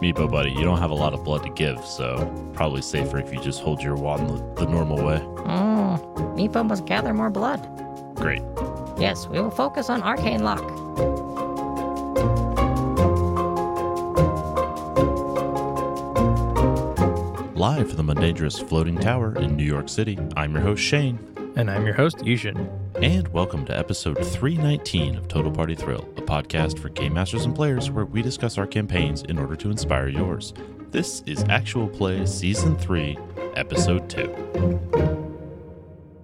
Meepo buddy, you don't have a lot of blood to give, so probably safer if you just hold your wand the, the normal way. Oh, Meepo must gather more blood. Great. Yes, we will focus on Arcane Lock. Live from the Mundangerous Floating Tower in New York City, I'm your host Shane, And I'm your host, Yushin. And welcome to episode 319 of Total Party Thrill, a podcast for game masters and players where we discuss our campaigns in order to inspire yours. This is Actual Play Season 3, Episode 2.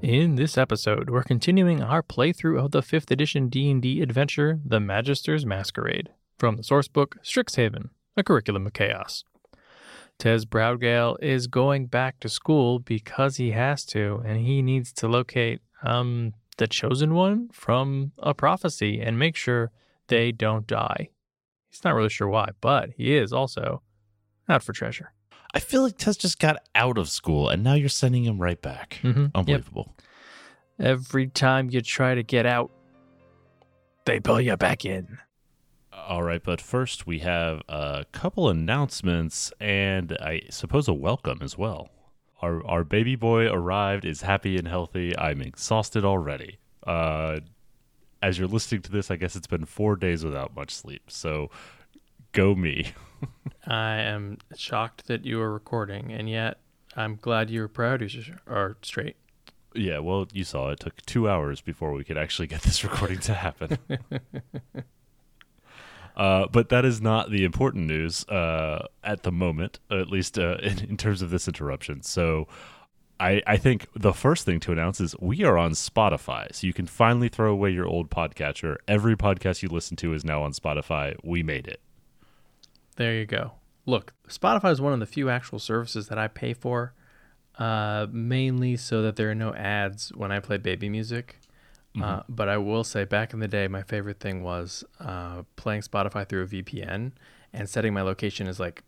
In this episode, we're continuing our playthrough of the 5th edition D&D adventure, The Magister's Masquerade, from the sourcebook Strixhaven, a curriculum of chaos. Tez Proudgale is going back to school because he has to, and he needs to locate um the chosen one from a prophecy and make sure they don't die. He's not really sure why, but he is also out for treasure. I feel like Tez just got out of school and now you're sending him right back. Mm-hmm. Yep. Unbelievable. Every time you try to get out, they pull you back in. All right, but first we have a couple announcements and I suppose a welcome as well. Our our baby boy arrived, is happy and healthy. I'm exhausted already. Uh, as you're listening to this, I guess it's been four days without much sleep. So go me. I am shocked that you are recording, and yet I'm glad you were proud you are straight. Yeah, well, you saw it took two hours before we could actually get this recording to happen. uh, but that is not the important news uh, at the moment, at least uh, in, in terms of this interruption. So, I, I think the first thing to announce is we are on Spotify, so you can finally throw away your old podcatcher. Every podcast you listen to is now on Spotify. We made it. There you go. Look, Spotify is one of the few actual services that I pay for, uh, mainly so that there are no ads when I play baby music. Uh, but I will say, back in the day, my favorite thing was uh, playing Spotify through a VPN and setting my location as like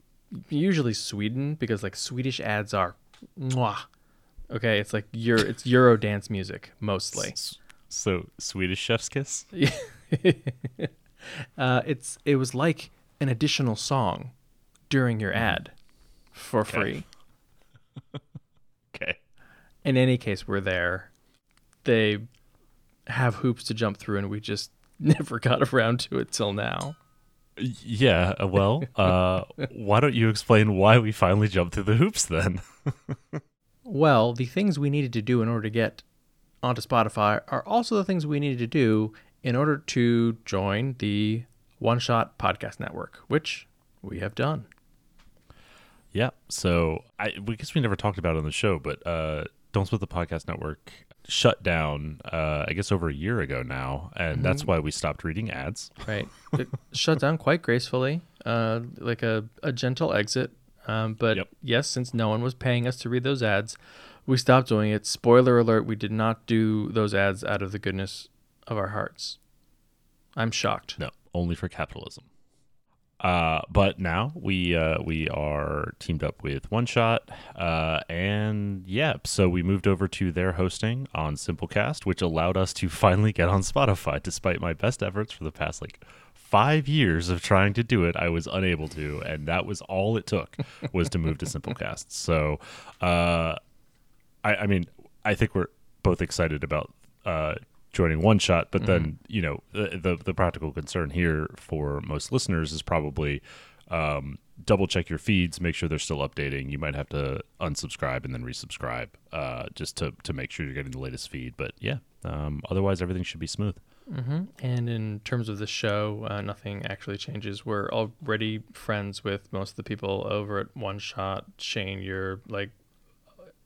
usually Sweden because like Swedish ads are, mwah. okay, it's like Euro, it's Euro dance music mostly. So, Swedish Chef's Kiss? uh, it's it was like an additional song during your ad for Okay. free. Okay. In any case, we're there. They have hoops to jump through, and we just never got around to it till now. Yeah, uh, well, uh, why don't you explain why we finally jumped through the hoops then? Well, the things we needed to do in order to get onto Spotify are also the things we needed to do in order to join the One Shot Podcast Network, which we have done. Yeah. So I we guess we never talked about it on the show, but uh Don't Split the Podcast Network shut down uh I guess over a year ago now, and that's why we stopped reading ads. Right. It shut down quite gracefully, uh, like a, a gentle exit. Um, but Yep. yes, since no one was paying us to read those ads, we stopped doing it. Spoiler alert, we did not do those ads out of the goodness of our hearts. I'm shocked. No, only for capitalism. Uh, but now we uh, we are teamed up with One Shot, uh, and yeah, so we moved over to their hosting on Simplecast, which allowed us to finally get on Spotify. Despite my best efforts for the past like five years of trying to do it, I was unable to, and that was all it took was to move to Simplecast. So, uh, I, I mean, I think we're both excited about uh, joining one shot, but then you know the, the practical concern here for most listeners is probably um, double check your feeds, make sure they're still updating. You might have to unsubscribe and then resubscribe uh, just to to make sure you're getting the latest feed. But yeah, um, otherwise everything should be smooth. hmm And in terms of the show, uh, nothing actually changes. We're already friends with most of the people over at One Shot. Shane, you're like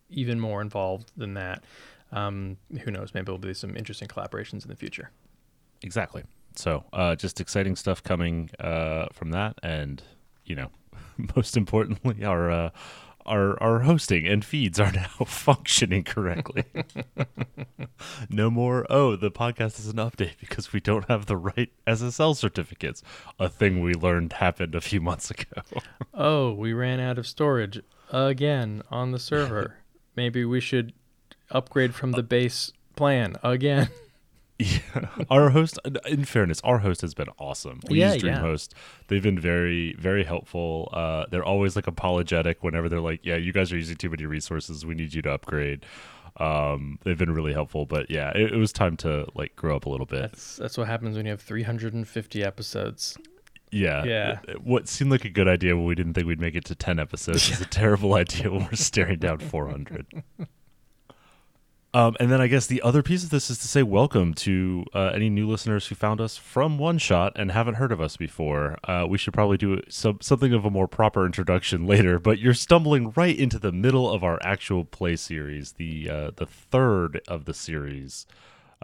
even more involved than that. Um, who knows? Maybe there'll be some interesting collaborations in the future. Exactly. So uh, just exciting stuff coming uh, from that, and you know, most importantly, our uh, our our hosting and feeds are now functioning correctly. no more. Oh, the podcast is an update because we don't have the right SSL certificates. A thing we learned happened a few months ago. Oh, we ran out of storage again on the server. Maybe we should upgrade from the base plan again. Yeah, our host. In fairness, our host has been awesome. We Yeah, use yeah. DreamHost. They've been very, very helpful. Uh, they're always like apologetic whenever they're like, "Yeah, you guys are using too many resources. We need you to upgrade." Um, they've been really helpful. But yeah, it, it was time to like grow up a little bit. That's that's what happens when you have 350 episodes. Yeah, Yeah. What seemed like a good idea when we didn't think we'd make it to ten episodes is a terrible idea when we're staring down four hundred. Um, and then I guess the other piece of this is to say welcome to uh, any new listeners who found us from One Shot and haven't heard of us before. Uh, we should probably do some, something of a more proper introduction later, but you're stumbling right into the middle of our actual play series, the uh, the third of the series,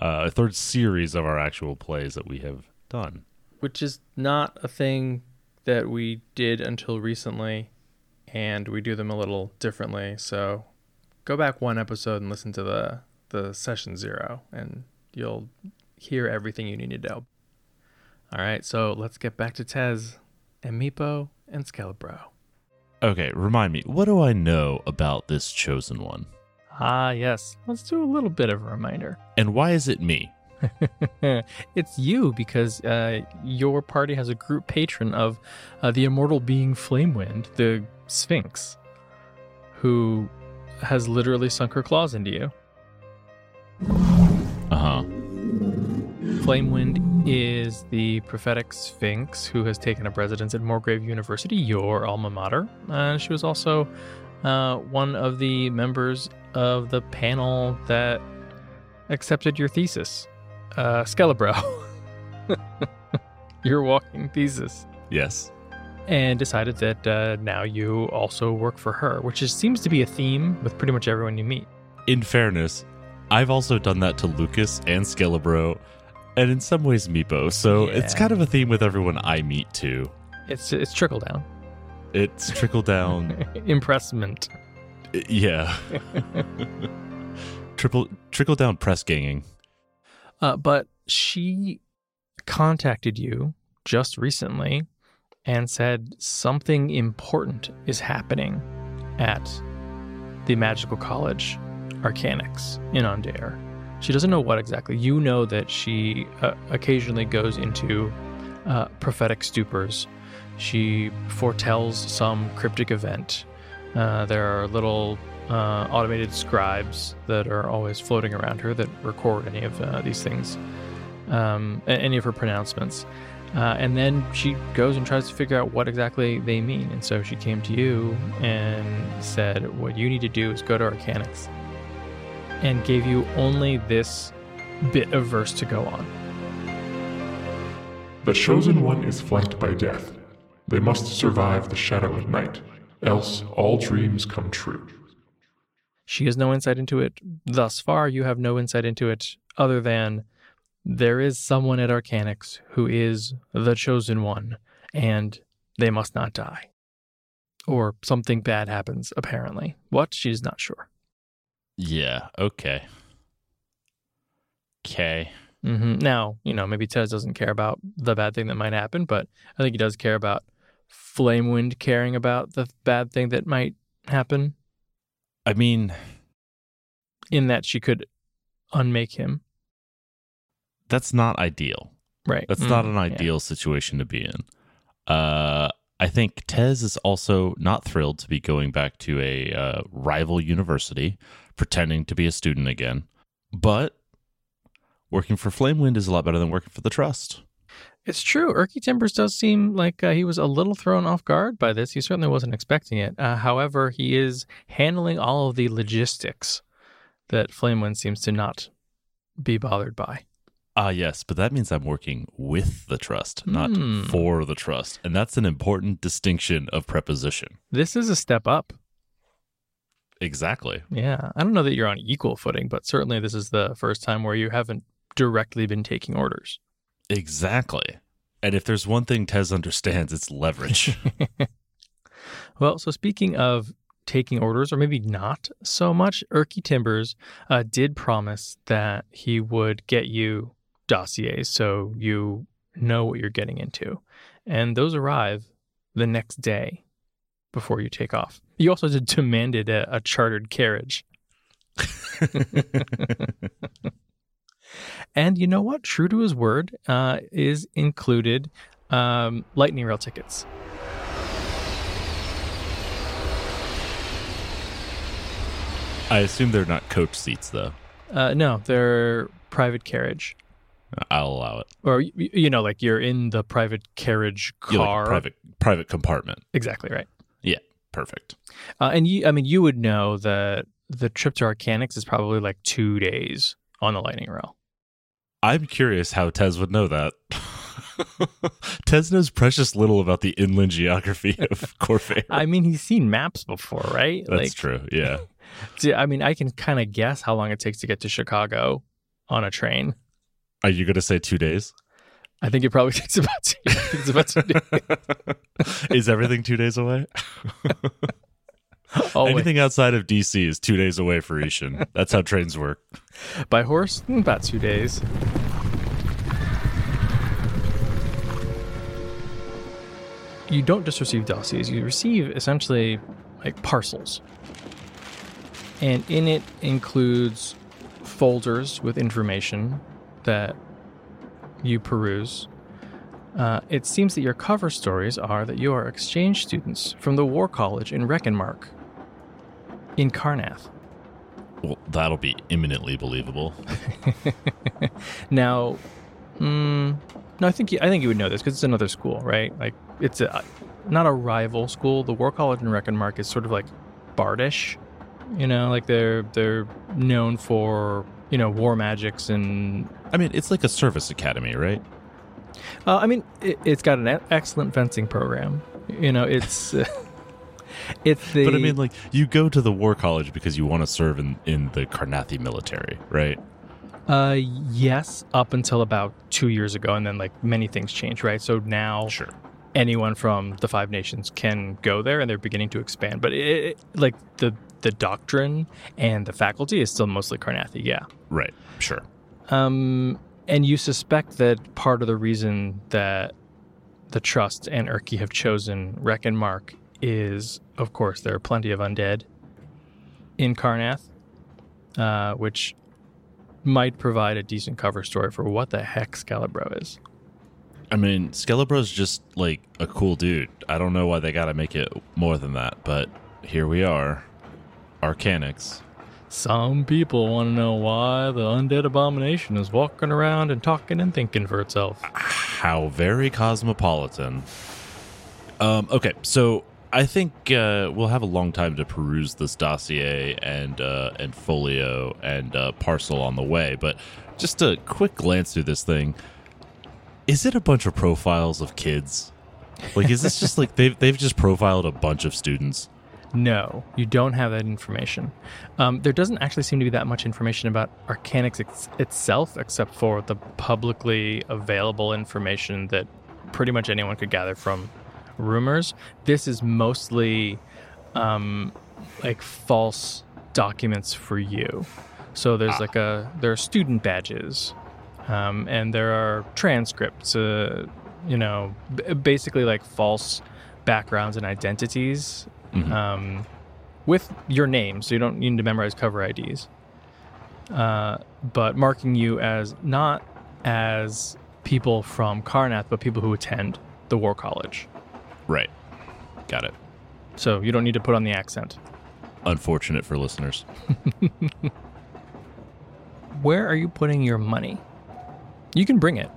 uh, a third series of our actual plays that we have done. which is not a thing that we did until recently, and we do them a little differently. So go back one episode and listen to the the session zero, and you'll hear everything you need to know. All right, so let's get back to Tez and Meepo and Skelebro. Okay, remind me, what do I know about this chosen one? Ah, yes. Let's do a little bit of a reminder. And why is it me? it's you because uh, your party has a group patron of uh, the immortal being Flamewind, the Sphinx, who has literally sunk her claws into you. Uh huh. Flamewind is the prophetic Sphinx who has taken up residence at Morgrave University, your alma mater. Uh, she was also uh, one of the members of the panel that accepted your thesis, uh, Skelebro. your walking thesis. Yes. And decided that uh, now you also work for her, which is, seems to be a theme with pretty much everyone you meet. In fairness, I've also done that to Lucas and Skelebro, and in some ways Meepo, so it's kind of a theme with everyone I meet too. It's it's trickle down, It's trickle down. impressment. yeah. Triple trickle down press ganging. Uh, but she contacted you just recently and said something important is happening at the Magical College Arcanix in Aundair. She doesn't know what exactly. You know that she uh, occasionally goes into uh, prophetic stupors. She foretells some cryptic event. Uh, there are little uh, automated scribes that are always floating around her that record any of uh, these things, um, any of her pronouncements. Uh, and then she goes and tries to figure out what exactly they mean. And so she came to you and said, What you need to do is go to Arcanix. And gave you only this bit of verse to go on. The chosen one is flanked by death. They must survive the shadow of night, else all dreams come true. She has no insight into it. Thus far, you have no insight into it other than there is someone at Arcanix who is the chosen one, and they must not die. Or something bad happens, apparently. What? She's not sure. Yeah, okay. Okay. Mm-hmm. Now, you know, maybe Tez doesn't care about the bad thing that might happen, but I think he does care about Flamewind caring about the bad thing that might happen, I mean, in that she could unmake him. That's not ideal. Right. That's Mm, not an yeah. ideal situation to be in. Uh, I think Tez is also not thrilled to be going back to a uh, rival university, pretending to be a student again. But working for Flamewind is a lot better than working for the Trust. It's true. Erky Timbers does seem like uh, he was a little thrown off guard by this. He certainly wasn't expecting it. Uh, however, he is handling all of the logistics that Flamewind seems to not be bothered by. Ah, yes, but that means I'm working with the Trust, not Hmm. for the Trust. And that's an important distinction of preposition. This is a step up. Exactly. Yeah. I don't know that you're on equal footing, but certainly this is the first time where you haven't directly been taking orders. Exactly. And if there's one thing Tez understands, it's leverage. Well, so speaking of taking orders, or maybe not so much, Erky Timbers uh, did promise that he would get you dossiers so you know what you're getting into. And those arrive the next day before you take off. You also demanded a, a chartered carriage. and you know what? True to his word, uh, is included um, lightning rail tickets. I assume they're not coach seats though. Uh, no, they're private carriage, I'll allow it. or you know, like you're in the private carriage You like car. private private compartment. Exactly right. Yeah, perfect. Uh, and you, I mean, you would know that the trip to Arcanix is probably like two days on the lightning rail. I'm curious how Tez would know that. Tez knows precious little about the inland geography of Khorvaire. I mean, he's seen maps before, right? That's like, true. Yeah. see, I mean, I can kind of guess how long it takes to get to Chicago on a train. Are you going to say two days? I think it probably takes about two, it's about two days. is everything two days away? Anything outside of DC is two days away for Ishan. That's how trains work. By horse, Mm, about two days. You don't just receive dossiers, you receive essentially like parcels. And in it includes folders with information that you peruse. Uh, it seems that your cover stories are that you are exchange students from the War College in Rekkenmark in Karrnath. Well, that'll be imminently believable. Now, mm, no, I think you, I think you would know this because it's another school, right? Like it's a not a rival school. The War College in Rekkenmark is sort of like Bardish, you know, like they're they're known for you know war magics and I mean, it's like a service academy, right? uh, I mean it, it's got an excellent fencing program. You know, it's it's the But I mean, like, you go to the war college because you want to serve in, in the Karrnathi military, right? uh yes up until about two years ago, and then like many things changed, right? So now Sure. anyone from the five nations can go there and they're beginning to expand but it, it- like the the doctrine and the faculty is still mostly Karrnathi yeah Right. Sure. um and you suspect that part of the reason that the trust and Erky have chosen Rekkenmark is of course there are plenty of undead in Karrnath, uh, which might provide a decent cover story for what the heck Skelebro is I mean, Skelebro's just like a cool dude. I don't know why they got to make it more than that, but here we are. Arcanix. Some people want to know why the undead abomination is walking around and talking and thinking for itself. How very cosmopolitan. Um, okay, so I think uh, we'll have a long time to peruse this dossier and uh, and folio and uh, parcel on the way, but just a quick glance through this thing. Is it a bunch of profiles of kids? Like, is this just like they've they've just profiled a bunch of students? No, you don't have that information. Um, there doesn't actually seem to be that much information about Arcanix ex- itself, except for the publicly available information that pretty much anyone could gather from rumors. This is mostly um, like false documents for you. So there's like a there are student badges, um, and there are transcripts. Uh, you know, b- basically like false backgrounds and identities Mhm. um, with your name, so you don't need to memorize cover IDs. Uh, but marking you as not as people from Karrnath, but people who attend the War College. Right. Got it. So you don't need to put on the accent. Unfortunate for listeners. Where are you putting your money? You can bring it.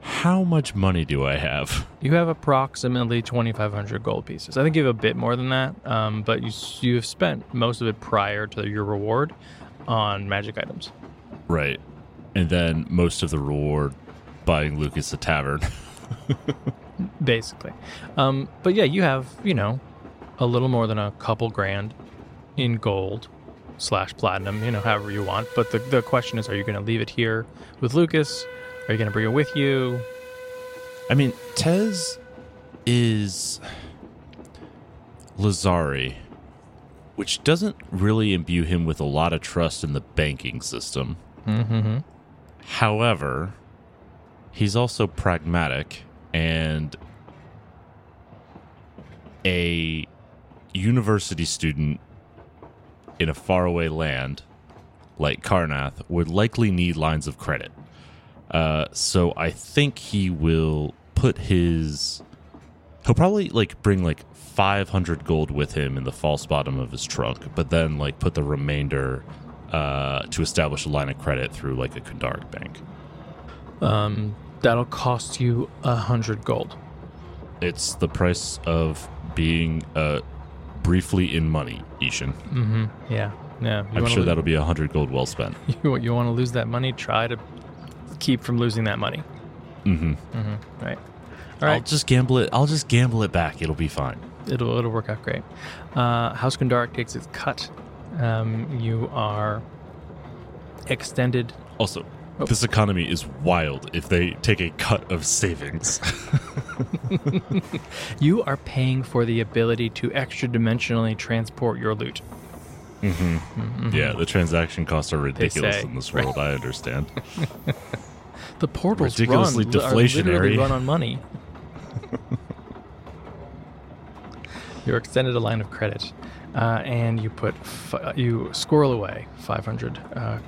How much money do I have? You have approximately 2,500 gold pieces. I think you have a bit more than that, um, but you you have spent most of it prior to your reward on magic items. Right. And then most of the reward buying Lucas a tavern. basically. Um, but yeah, you have you know a little more than a couple grand in gold slash platinum, you know, however you want. But the the question is, are you going to leave it here with Lucas? Are you going to bring it with you? I mean, Tez is Lazari, which doesn't really imbue him with a lot of trust in the banking system. Mm-hmm. However, he's also pragmatic and a university student in a faraway land like Karrnath, would likely need lines of credit. Uh, so I think he will put his. He'll probably like bring like 500 gold with him in the false bottom of his trunk, but then like put the remainder uh, to establish a line of credit through like a Kundarak bank. Um, that'll cost you a hundred gold. It's the price of being uh, briefly in money, Ishan. Mm-hmm. Yeah. Yeah. You I'm sure that'll be a hundred gold well spent. You, you want to lose that money? Try to keep from losing that money. Mm-hmm. Mm-hmm. Right. All right. I'll just gamble it. I'll just gamble it back. It'll be fine. It'll it'll work out great. Uh, House Kundarak takes its cut. Um, you are extended. Also, Oh. this economy is wild. If they take a cut of savings, You are paying for the ability to extra dimensionally transport your loot. Mm-hmm. yeah, the transaction costs are ridiculous in this world. I understand. The portals Ridiculously run, deflationary. run on money. You're extended a line of credit, uh, and you put f- you squirrel away 500 uh,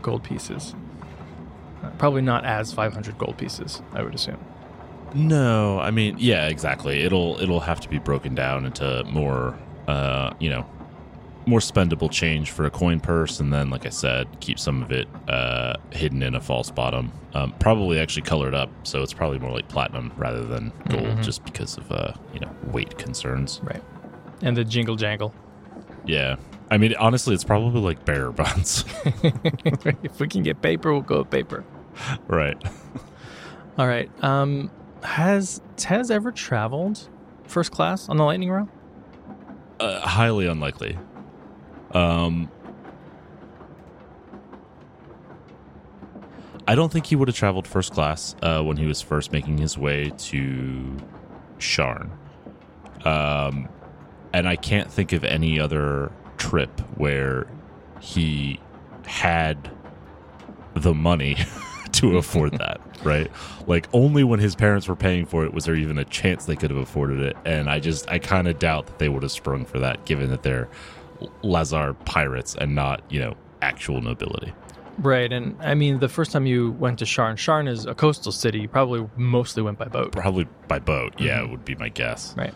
gold pieces. Uh, probably not as 500 gold pieces, I would assume. No, I mean, yeah, exactly. It'll it'll have to be broken down into more, uh, you know, more spendable change for a coin purse, and then, like I said, keep some of it uh, hidden in a false bottom. Um, probably actually colored up, so it's probably more like platinum rather than gold, Mhm. just because of uh, you know weight concerns. Right. And the jingle jangle. Yeah, I mean, honestly, it's probably like bearer bonds, if we can get paper, we'll go with paper. right? All right. Um, has Tez ever traveled first class on the lightning round? Uh, highly unlikely. Um, I don't think he would have traveled first class uh, when he was first making his way to Sharn. Um, and I can't think of any other trip where he had the money to afford that, right? Like only when his parents were paying for it was there even a chance they could have afforded it. And I just I kind of doubt that they would have sprung for that given that they're Lhazaar pirates and not, you know, actual nobility. Right. And I mean, the first time you went to Sharn, Sharn is a coastal city. You probably mostly went by boat. Probably by boat. Yeah, would be my guess. Right.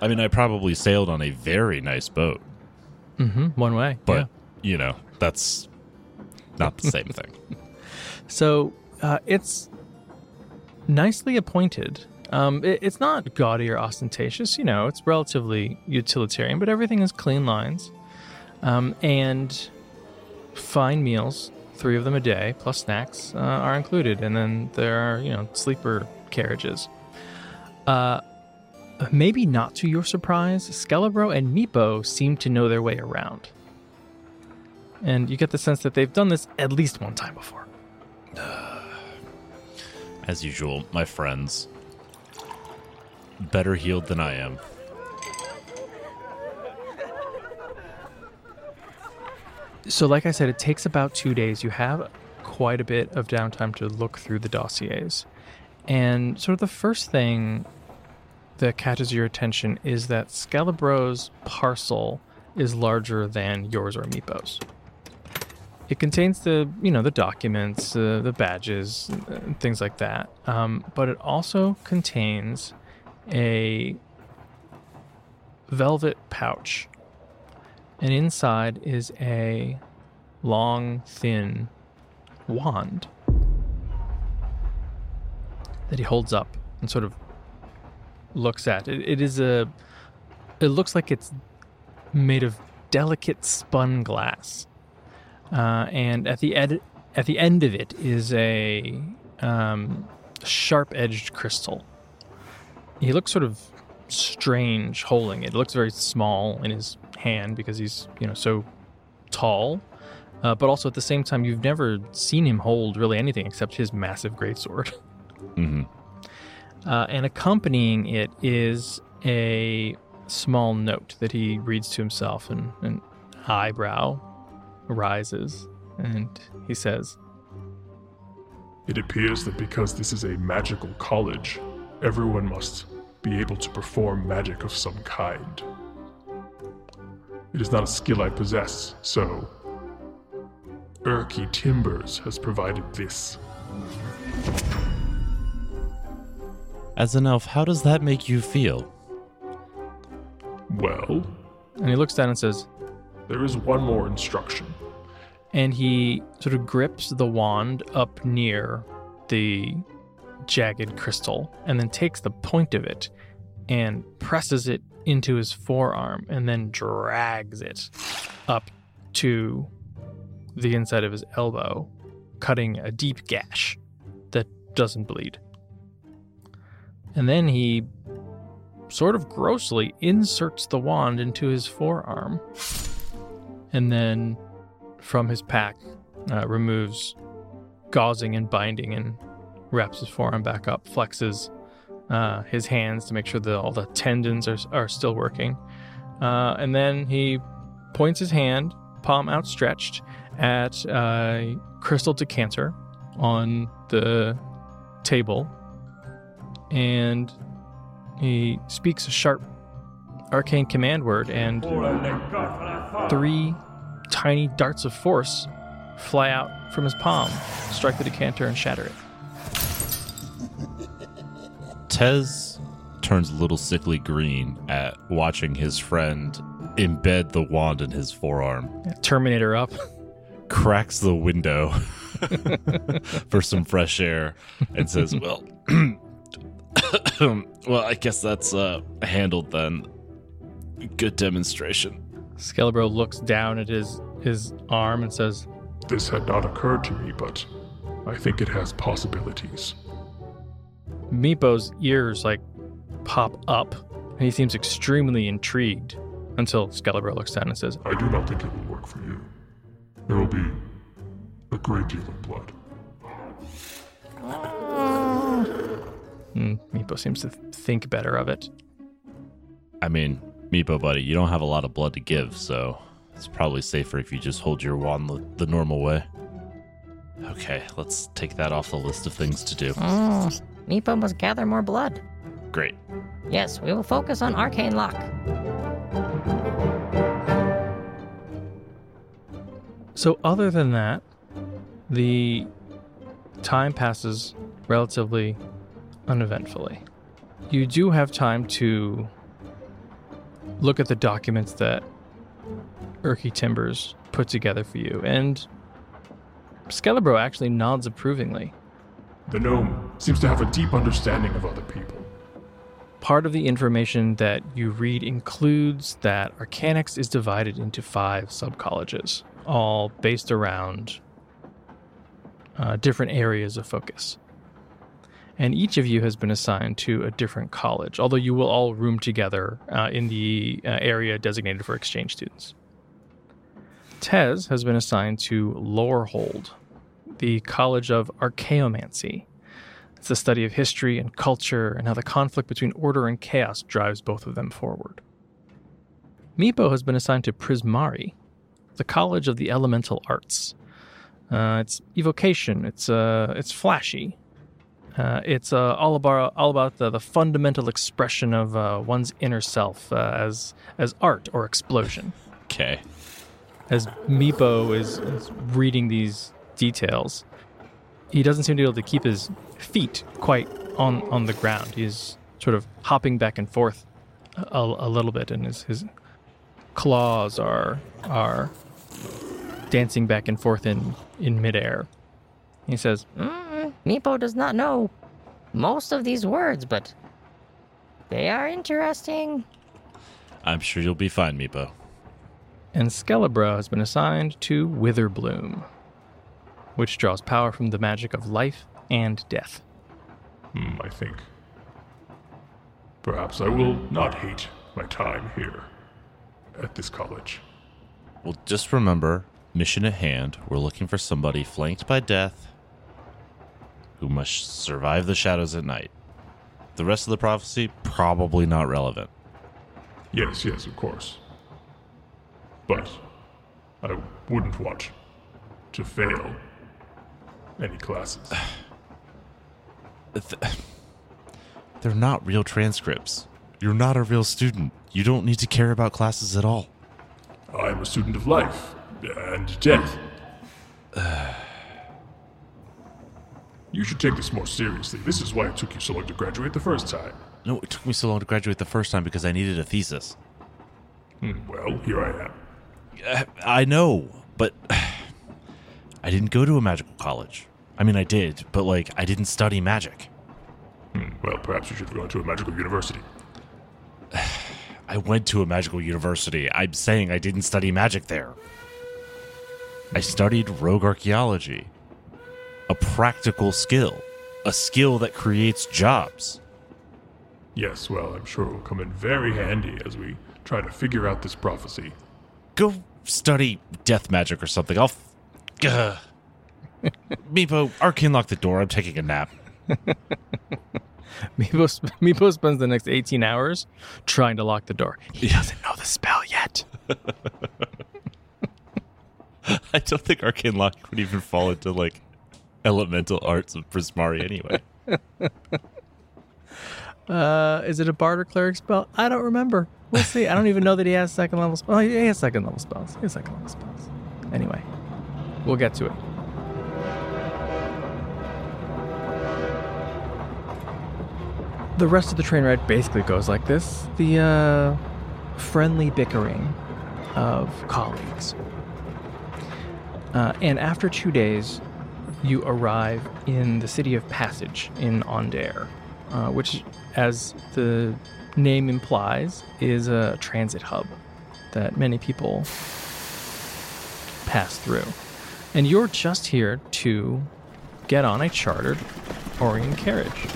I mean, I probably sailed on a very nice boat, Mm-hmm. One way. but yeah. you know, that's not the same thing. So uh, it's nicely appointed. Um, it- it's not gaudy or ostentatious, you know, it's relatively utilitarian, but everything is clean lines. Um, and fine meals, three of them a day, plus snacks, uh, are included. And then there are, you know, sleeper carriages. Uh, maybe not to your surprise, Skelebro and Meepo seem to know their way around. And you get the sense that they've done this at least one time before. As usual, my friends, better healed than I am. So, like I said, it takes about two days. You have quite a bit of downtime to look through the dossiers. And sort of the first thing that catches your attention is that Skelebro's parcel is larger than yours or Meepo's. It contains the, you know, the documents, uh, the badges, uh, things like that. Um, but it also contains a velvet pouch and inside is a long, thin wand that he holds up and sort of looks at. It, it is a. It looks like it's made of delicate spun glass, uh, and at the ed- at the end of it is a um, sharp-edged crystal. He looks sort of strange holding it. It looks very small in his hand because he's you know so tall, uh, but also at the same time you've never seen him hold really anything except his massive greatsword. hmm Uh, and accompanying it is a small note that he reads to himself, and an eyebrow rises, and he says, It appears that because this is a magical college, everyone must be able to perform magic of some kind. It is not a skill I possess, so Erky Timbers has provided this. As an elf, how does that make you feel? Well, And he looks down and says, there is one more instruction. and he sort of grips the wand up near the jagged crystal and then takes the point of it and presses it into his forearm and then drags it up to the inside of his elbow, cutting a deep gash that doesn't bleed. And then he sort of grossly inserts the wand into his forearm and then from his pack, uh, removes gauzing and binding, and wraps his forearm back up, flexes uh, his hands to make sure that all the tendons are, are still working. Uh, and then he points his hand, palm outstretched, at a crystal decanter on the table. And he speaks a sharp arcane command word, and three tiny darts of force fly out from his palm, strike the decanter, and shatter it. Tez turns a little sickly green at watching his friend embed the wand in his forearm, Terminator up. cracks the window for some fresh air, and says, Well, well, I guess that's uh, handled then. Good demonstration. Skelebro looks down at his his arm and says, This had not occurred to me, but I think it has possibilities. Meepo's ears like pop up, and he seems extremely intrigued until Skelebro looks down and says, I do not think it will work for you. There will be a great deal of blood. and Meepo seems to think better of it. I mean, Meepo, buddy, you don't have a lot of blood to give, so it's probably safer if you just hold your wand the, the normal way. Okay, let's take that off the list of things to do. Ah. Meepo must gather more blood. Great. Yes, we will focus on Arcane Lock. So, other than that, the time passes relatively uneventfully. You do have time to look at the documents that Erky Timbers put together for you, and Skelebro actually nods approvingly. The gnome seems to have a deep understanding of other people. Part of the information that you read includes that Arcanix is divided into five sub colleges, all based around uh, different areas of focus. And each of you has been assigned to a different college, although you will all room together uh, in the uh, area designated for exchange students. Tez has been assigned to Lorehold, the College of Archaeomancy. It's the study of history and culture and how the conflict between order and chaos drives both of them forward. Meepo has been assigned to Prismari, the College of the Elemental Arts. Uh, it's evocation. It's uh, it's flashy. Uh, it's uh, all about all about the, the fundamental expression of uh, one's inner self uh, as as art or explosion. Okay. As Meepo is, is reading these details, he doesn't seem to be able to keep his feet quite on, on the ground. He's sort of hopping back and forth a, a little bit, and his, his claws are are dancing back and forth in, in midair. He says, Mm, Meepo does not know most of these words, but they are interesting. I'm sure you'll be fine, Meepo. and Skelebro has been assigned to Witherbloom, which draws power from the magic of life and death. Hmm, I think. Perhaps I will not hate my time here at this college. Well, just remember mission at hand. We're looking for somebody flanked by death who must survive the shadows at night. The rest of the prophecy, probably not relevant. Yes, yes, of course. But I wouldn't want to fail any classes. Th- They're not real transcripts. You're not a real student. You don't need to care about classes at all. I'm a student of life and death. You should take this more seriously. This is why it took you so long to graduate the first time. No, it took me so long to graduate the first time because I needed a thesis. Hmm, well, here I am. I know, but I didn't go to a magical college. I mean, I did, but like, I didn't study magic. Hmm, well, perhaps you should have gone to a magical university. I went to a magical university. I'm saying I didn't study magic there. I studied rogue archaeology, a practical skill, a skill that creates jobs. Yes, well, I'm sure it will come in very handy as we try to figure out this prophecy. Go study death magic or something. I'll. F-. Meepo, Arcane lock the door. I'm taking a nap. Meepo, sp- Meepo spends the next 18 hours trying to lock the door. He doesn't know the spell yet. I don't think Arcane Lock would even fall into like elemental arts of Prismari anyway. Uh, is it a bard or cleric spell? I don't remember. We'll see. I don't even know that he has second level spells. Oh, he has second level spells. He has second level spells. Anyway, we'll get to it. The rest of the train ride basically goes like this the uh, friendly bickering of colleagues. Uh, and after two days, you arrive in the city of Passage in Aundair, uh, which, as the name implies, is a transit hub that many people pass through. And you're just here to get on a chartered Orien carriage.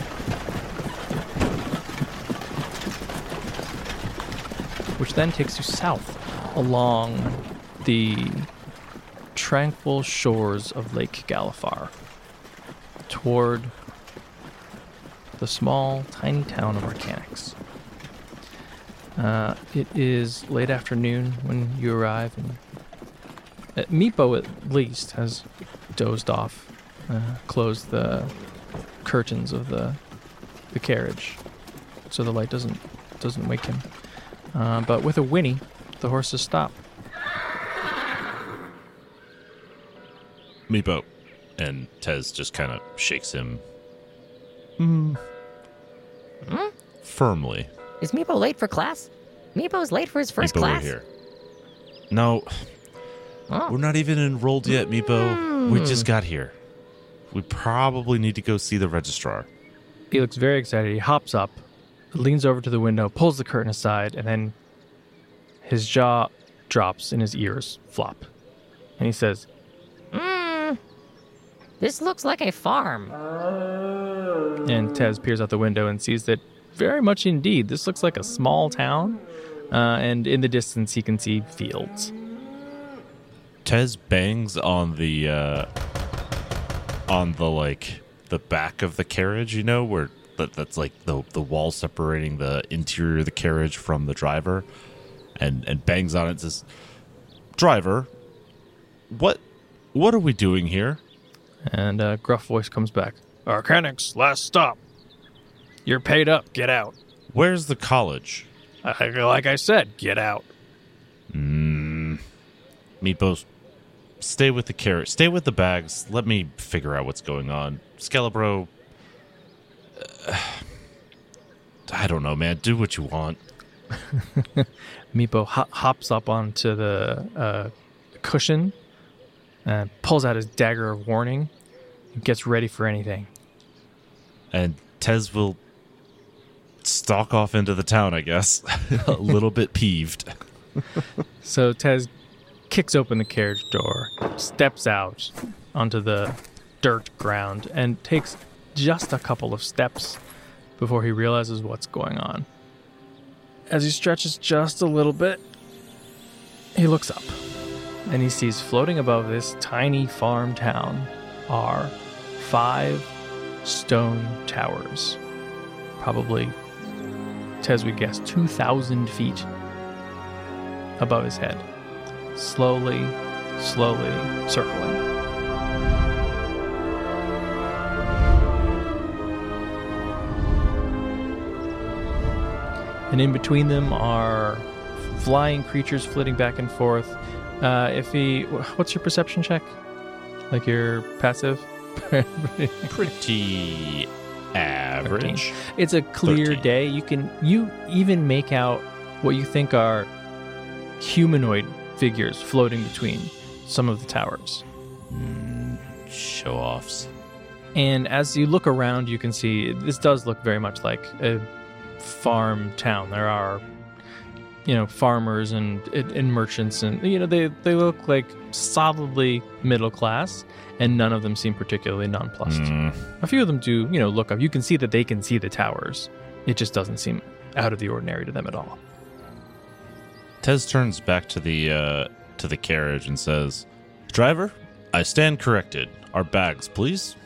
Which then takes you south along the tranquil shores of Lake Galifar toward the small, tiny town of Arcanix. Uh, it is late afternoon when you arrive, and uh, Meepo at least has dozed off, uh, closed the curtains of the the carriage, so the light doesn't doesn't wake him. Uh, but with a whinny, the horses stop. Meepo. And Tez just kind of shakes him. Mm. Firmly. Is Meepo late for class? Meepo's late for his first Meepo, class. we're here. No, Oh. we're not even enrolled yet, Meepo. We just got here. We probably need to go see the registrar. He looks very excited. He hops up, leans over to the window, pulls the curtain aside, and then his jaw drops and his ears flop. And he says, Mm, this looks like a farm. and Tez peers out the window and sees that very much indeed, this looks like a small town. Uh, and in the distance, he can see fields. Tez bangs on the uh on the like the back of the carriage, you know, where that, that's like the the wall separating the interior of the carriage from the driver and and bangs on it and says driver what what are we doing here And a gruff voice comes back Arcanix, last stop. You're paid up. Get out. where's the college I, like I said, get out. mm, meatballs stay with the carrot stay with the bags let me figure out what's going on skelebro uh, i don't know man do what you want Meepo ho- hops up onto the uh, cushion and pulls out his dagger of warning and gets ready for anything. and Tez will stalk off into the town, I guess, a little bit peeved. So Tez kicks open the carriage door, steps out onto the dirt ground, and takes just a couple of steps before he realizes what's going on. As he stretches just a little bit, he looks up and he sees floating above this tiny farm town are five stone towers. Probably, Tez we guess, 2,000 feet above his head, slowly, slowly circling. And in between them are flying creatures flitting back and forth. Uh, if he, what's your perception check? Like your passive? Pretty average. It's a clear 13. day. You can you even make out what you think are humanoid figures floating between some of the towers. Mm, show offs. And as you look around, you can see this does look very much like a farm town. There are, you know, farmers and and merchants, and you know they they look like solidly middle class, and none of them seem particularly nonplussed. Mm, A few of them do, you know, look up. You can see that they can see the towers. It just doesn't seem out of the ordinary to them at all. Tez turns back to the uh, to the carriage and says, "Driver, I stand corrected. Our bags, please."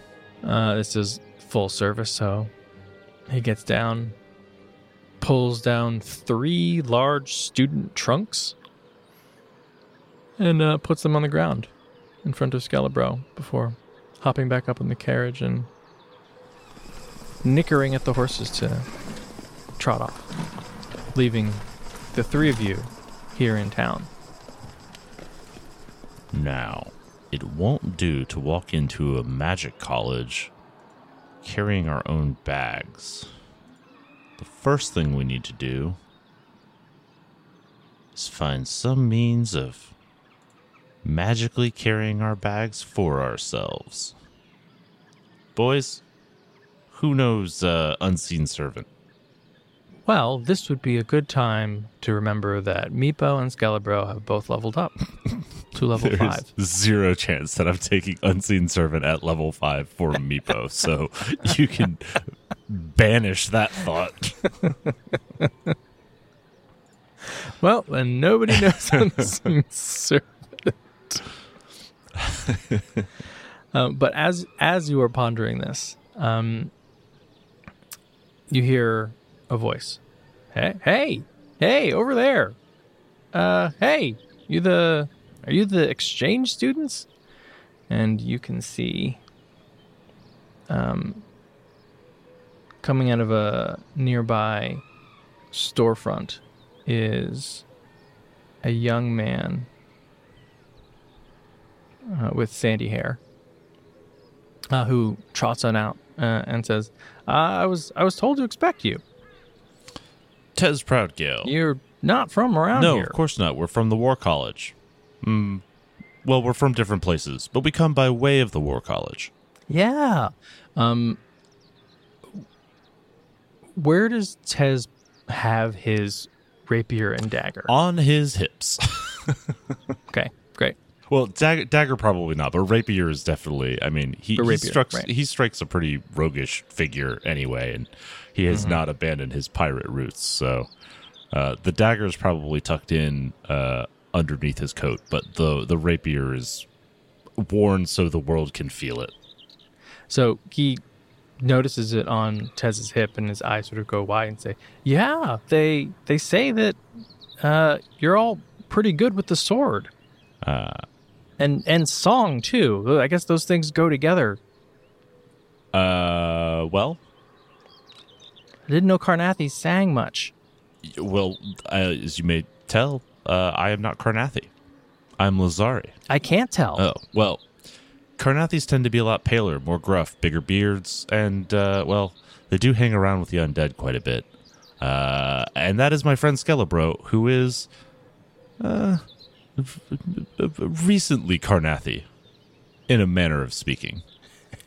Uh, this is full service, so he gets down, pulls down three large student trunks, and uh, puts them on the ground in front of Skelebro before hopping back up in the carriage and nickering at the horses to trot off, leaving the three of you here in town. Now, it won't do to walk into a magic college carrying our own bags. The first thing we need to do is find some means of magically carrying our bags for ourselves. Boys, who knows uh, Unseen Servant? Well, this would be a good time to remember that Meepo and Skelebro have both leveled up to level There's five. zero chance that I'm taking Unseen Servant at level five for Meepo, so you can banish that thought. Well, and nobody knows Unseen Servant. um, but as as you are pondering this, um, you hear a voice. Hey, hey, hey, over there. Uh, hey, you the are you the exchange students? And you can see um coming out of a nearby storefront is a young man uh, with sandy hair uh, who trots on out uh, and says, uh, "I was I was told to expect you. Tez Proudgale. You're not from around no, here." No, of course not. We're from the War College. Mm, well, we're from different places, but we come by way of the War College. Yeah. Um. Where does Tez have his rapier and dagger? On his hips. Okay, great. well, dagger, dagger probably not, but rapier is definitely. I mean, he, The he rapier, strikes right. he strikes a pretty roguish figure anyway, and he has Mm-hmm. not abandoned his pirate roots. So uh, the dagger is probably tucked in uh, underneath his coat, but the the rapier is worn so the world can feel it. So he notices it on Tez's hip, and his eyes sort of go wide and say, "Yeah, they they say that uh, you're all pretty good with the sword, Uh, and and song too. I guess those things go together. uh, well, I didn't know Karrnathi sang much. Well, uh, as you may tell, uh, I am not Karrnathi. I'm Lazari. I can't tell. Oh, well, Karrnathis tend to be a lot paler, more gruff, bigger beards, and, uh, well, they do hang around with the undead quite a bit. Uh, and that is my friend Skelebro, who is, uh, recently Karrnathi, in a manner of speaking.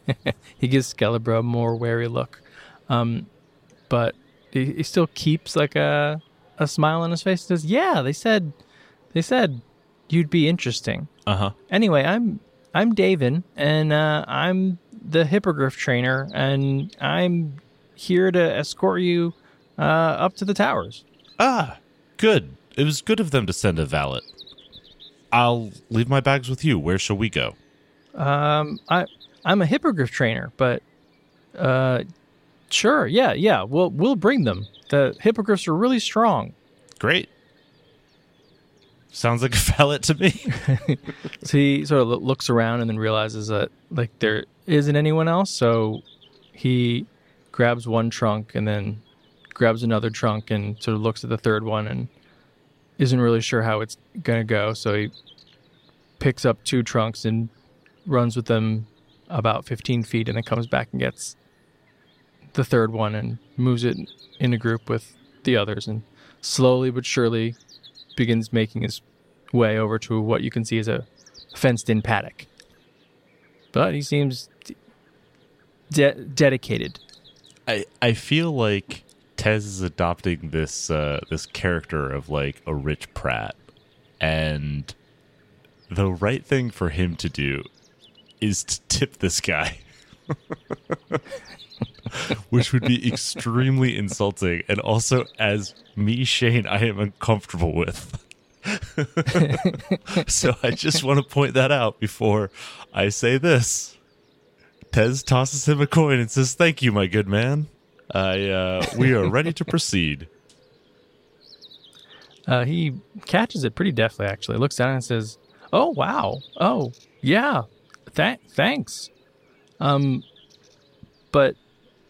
He gives Skelebro a more wary look, um, but he, he still keeps like a a smile on his face. He says, "Yeah, they said they said you'd be interesting." Uh huh. Anyway, I'm I'm Davin, and uh, I'm the hippogriff trainer, and I'm here to escort you uh, up to the towers. Ah, good. It was good of them to send a valet. I'll leave my bags with you. Where shall we go? Um, I I'm a hippogriff trainer, but uh, sure, yeah, yeah, we'll we'll bring them. The hippogriffs are really strong. Great. Sounds like a valet to me. So he sort of looks around and then realizes that like there isn't anyone else. So he grabs one trunk and then grabs another trunk and sort of looks at the third one and isn't really sure how it's gonna go. So he picks up two trunks and runs with them about 15 feet and then comes back and gets the third one and moves it in a group with the others and slowly but surely begins making his way over to what you can see as a fenced in paddock. But he seems de- dedicated. I I feel like Tez is adopting this uh, this character of like a rich prat, and the right thing for him to do is to tip this guy. Which would be extremely insulting, and also as me, Shane, I am uncomfortable with. so I just want to point that out before I say this. Tez tosses him a coin and says, "Thank you, my good man. I uh, we are ready to proceed." Uh, he catches it pretty deftly, actually. Looks down and says, "Oh wow, oh yeah, Th- thanks." Um, but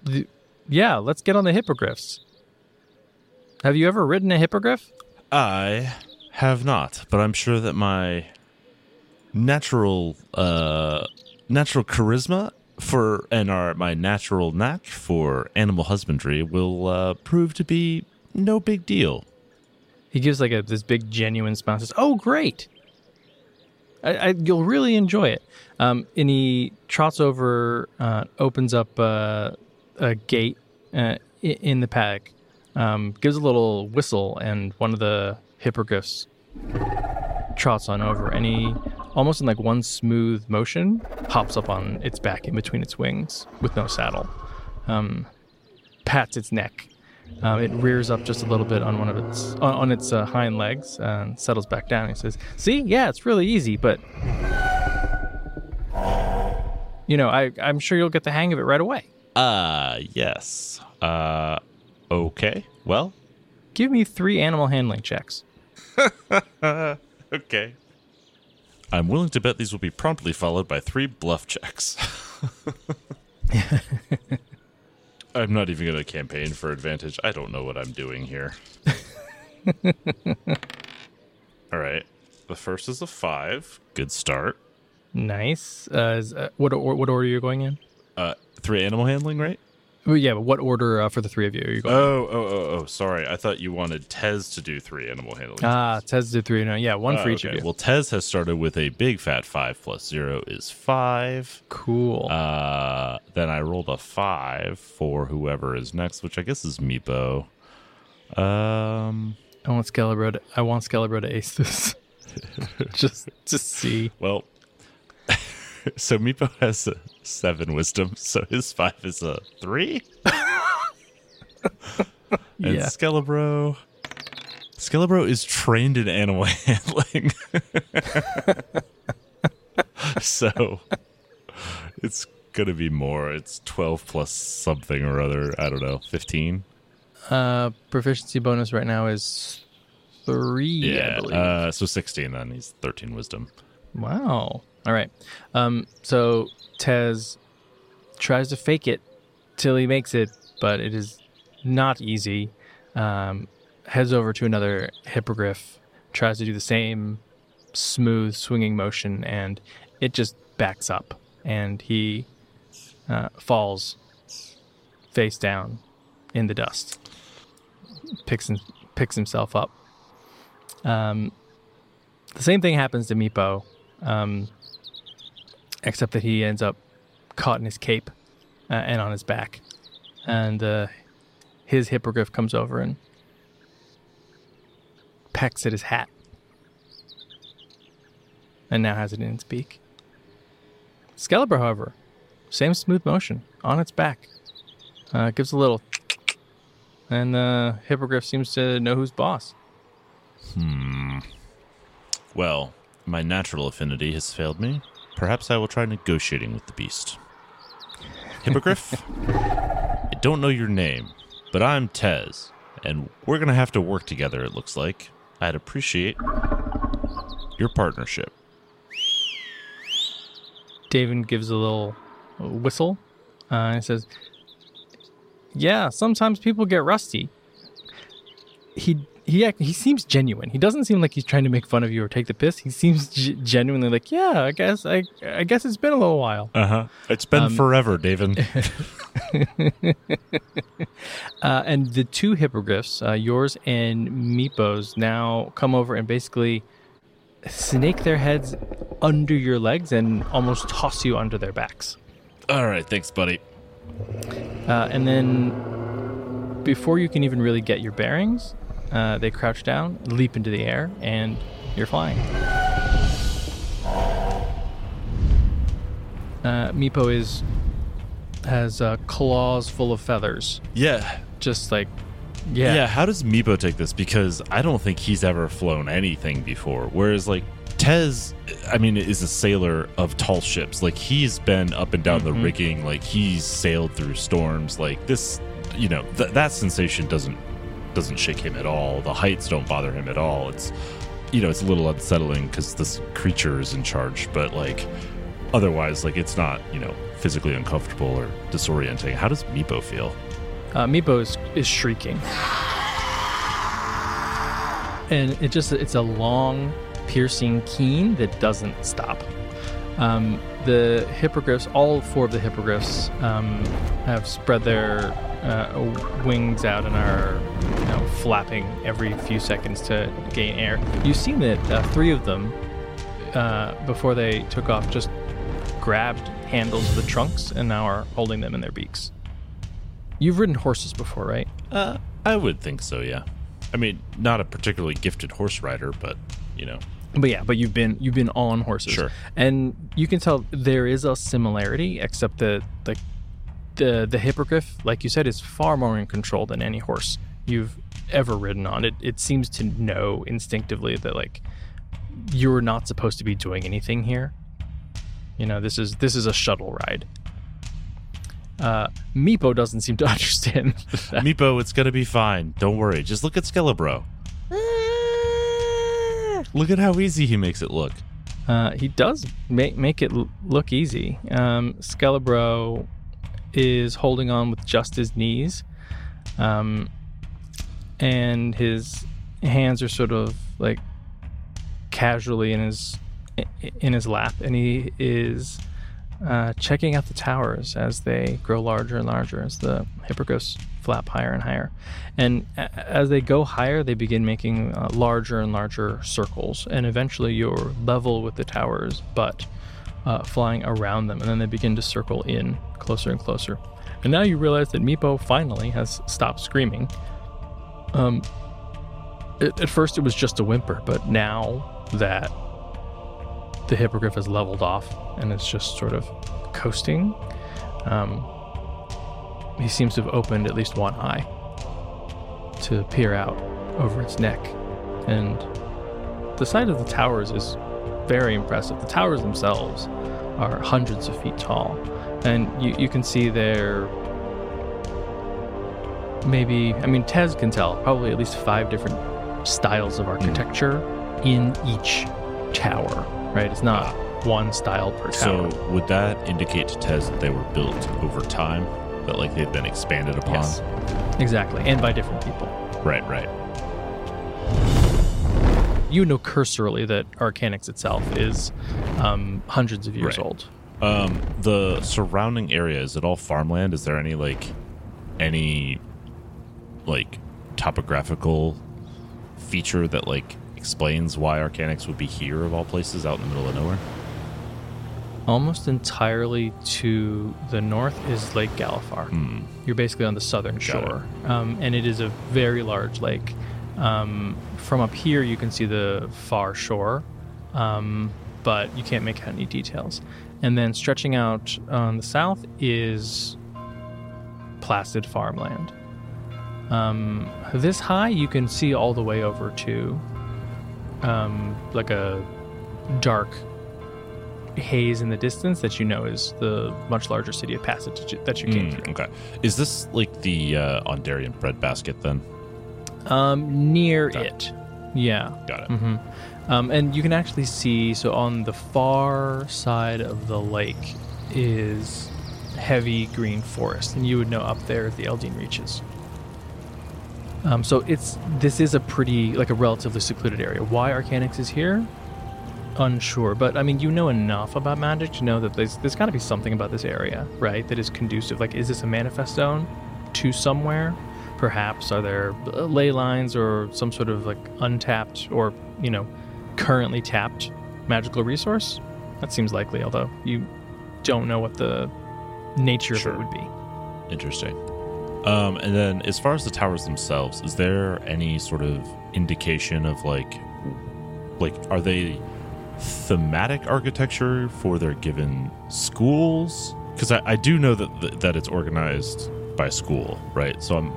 the, yeah, let's get on the hippogriffs. Have you ever ridden a hippogriff? I have not, but I'm sure that my natural uh, natural charisma for and our my natural knack for animal husbandry will uh, prove to be no big deal. He gives like a this big genuine smile. Says, "Oh, great! I, I, you'll really enjoy it." Um, and he trots over, uh, opens up uh, a gate uh, in the paddock, um, gives a little whistle, and one of the hippogriffs trots on over, and he almost in like one smooth motion hops up on its back in between its wings with no saddle, um, pats its neck. Um, it rears up just a little bit on one of its on, on its uh, hind legs and settles back down. He says, "See, yeah, it's really easy, but you know, I I'm sure you'll get the hang of it right away. Uh yes. Uh okay. Well, Give me three animal handling checks." okay. I'm willing to bet these will be promptly followed by three bluff checks. I'm not even going to campaign for advantage. I don't know what I'm doing here. All right. The first is a five. Good start. Nice. Uh, is, uh, what what order are you going in? Uh, three animal handling, right? Well, yeah, but what order uh, for the three of you are you going? Oh, oh, oh, oh. Sorry. I thought you wanted Tez to do three animal handling. ah, Tez did three. No, yeah, one Oh, for each okay. of you. Well, Tez has started with a big fat five plus zero is five. cool. Uh, then I rolled a five for whoever is next, which I guess is Meepo. Um, I want Skelebro. To, I want Skelebro to ace this. just to see. well, so Meepo has seven wisdom, so his five is a three. and Yeah. Skelebro, Skelebro is trained in animal handling, so it's gonna be more. It's twelve plus something or other. I don't know, fifteen. Uh, proficiency bonus right now is three. Yeah. Uh, so sixteen. Then he's thirteen wisdom. Wow. All right. Um, so Tez tries to fake it till he makes it, but it is not easy. Um, heads over to another hippogriff, tries to do the same smooth swinging motion, and it just backs up, and he uh, falls face down in the dust. Picks him, picks himself up. Um, the same thing happens to Meepo, um, except that he ends up caught in his cape uh, and on his back, and uh, his hippogriff comes over and pecks at his hat, and now has it in its beak. Skelebro, however, same smooth motion on its back, uh, gives a little, and the hippogriff seems to know who's boss. Hmm. Well, my natural affinity has failed me. Perhaps I will try negotiating with the beast. Hippogriff, I don't know your name, but I'm Tez, and we're gonna have to work together. It looks like. I'd appreciate your partnership. David gives a little whistle uh, and says, "Yeah, sometimes people get rusty." He he act- he seems genuine. He doesn't seem like he's trying to make fun of you or take the piss. He seems g- genuinely like, yeah, I guess I I guess it's been a little while. Uh huh. It's been Um, forever, David. Uh, and the two hippogriffs, uh, yours and Meepo's, now come over and basically snake their heads under your legs and almost toss you onto their backs. All right, thanks, buddy. Uh, and then, before you can even really get your bearings, uh, they crouch down, leap into the air, and you're flying. Uh, Meepo is has uh, claws full of feathers, Yeah. just like yeah, yeah, How does Meepo take this? Because I don't think he's ever flown anything before. Whereas, like, Tez, I mean, is a sailor of tall ships. Like, he's been up and down the Mhm. rigging. Like, he's sailed through storms. Like, this, you know, th- that sensation doesn't doesn't shake him at all. The heights don't bother him at all. It's, you know, it's a little unsettling because this creature is in charge. But like, otherwise, like, it's not, you know, physically uncomfortable or disorienting. How does Meepo feel? uh, Meepo is, is shrieking, and it just it's a long, piercing keen that doesn't stop. Um, the hippogriffs, all four of the hippogriffs, um, have spread their uh, wings out and are flapping every few seconds to gain air. You've seen that uh, three of them, uh, before they took off, just grabbed handles of the trunks and now are holding them in their beaks. You've ridden horses before, right? Uh, I would think so, yeah. I mean, not a particularly gifted horse rider, but you know, But yeah, but you've been you've been on horses, Sure. and you can tell there is a similarity, except that like the the hippogriff, like you said, is far more in control than any horse you've ever ridden on. It it seems to know instinctively that like you're not supposed to be doing anything here. You know, this is this is a shuttle ride. Uh, Meepo doesn't seem to understand. that. Meepo, it's gonna be fine. Don't worry. Just look at Skelebro. Look at how easy he makes it look. Uh, he does make make it l- look easy. Um, Skelebro is holding on with just his knees, um, and his hands are sort of like casually in his in his lap, and he is uh, checking out the towers as they grow larger and larger as the hippogriffs flap higher and higher. And as they go higher, they begin making uh, larger and larger circles, and eventually you're level with the towers, but uh, flying around them, and then they begin to circle in closer and closer. And now you realize that Meepo finally has stopped screaming. Um, at, at first it was just a whimper, but now that the hippogriff has leveled off and it's just sort of coasting, um, he seems to have opened at least one eye to peer out over its neck. And the sight of the towers is very impressive. The towers themselves are hundreds of feet tall. And you, you can see there maybe, I mean, Tez can tell probably at least five different styles of architecture in each tower, right? It's not one style per tower. So would that indicate to Tez that they were built over time? That like they've been expanded upon? Yes, exactly. And by different people. Right, right. You know cursorily that Arcanix itself is um, hundreds of years Right. old. Um, the surrounding area is it all farmland? Is there any like any like topographical feature that like explains why Arcanix would be here of all places out in the middle of nowhere? Almost entirely to the north is Lake Galifar. Hmm. You're basically on the southern Got shore, um, and it is a very large lake. Um, from up here, you can see the far shore, um, but you can't make out any details. And then stretching out on the south is placid farmland. Um, this high, you can see all the way over to um, like a dark haze in the distance that you know is the much larger city of Passage that you- came Hmm, through. okay. Is this like the uh, Aundairian breadbasket then? Um, near Got it. Yeah. Got it. Mm-hmm. Um, and you can actually see, so on the far side of the lake is heavy green forest, and you would know up there the Eldeen Reaches. Um, so it's this is a pretty like a relatively secluded area. Why Arcanix is here? Unsure, but I mean you know enough about magic to know that there's there's got to be something about this area, right? That is conducive. Like, is this a manifest zone to somewhere? Perhaps are there uh, ley lines or some sort of like untapped or you know currently tapped magical resource? That seems likely, although you don't know what the nature Sure. of it would be. Interesting. Um, and then, as far as the towers themselves, is there any sort of indication of like, like, are they thematic architecture for their given schools? Because I, I do know that that it's organized by school, right? So I'm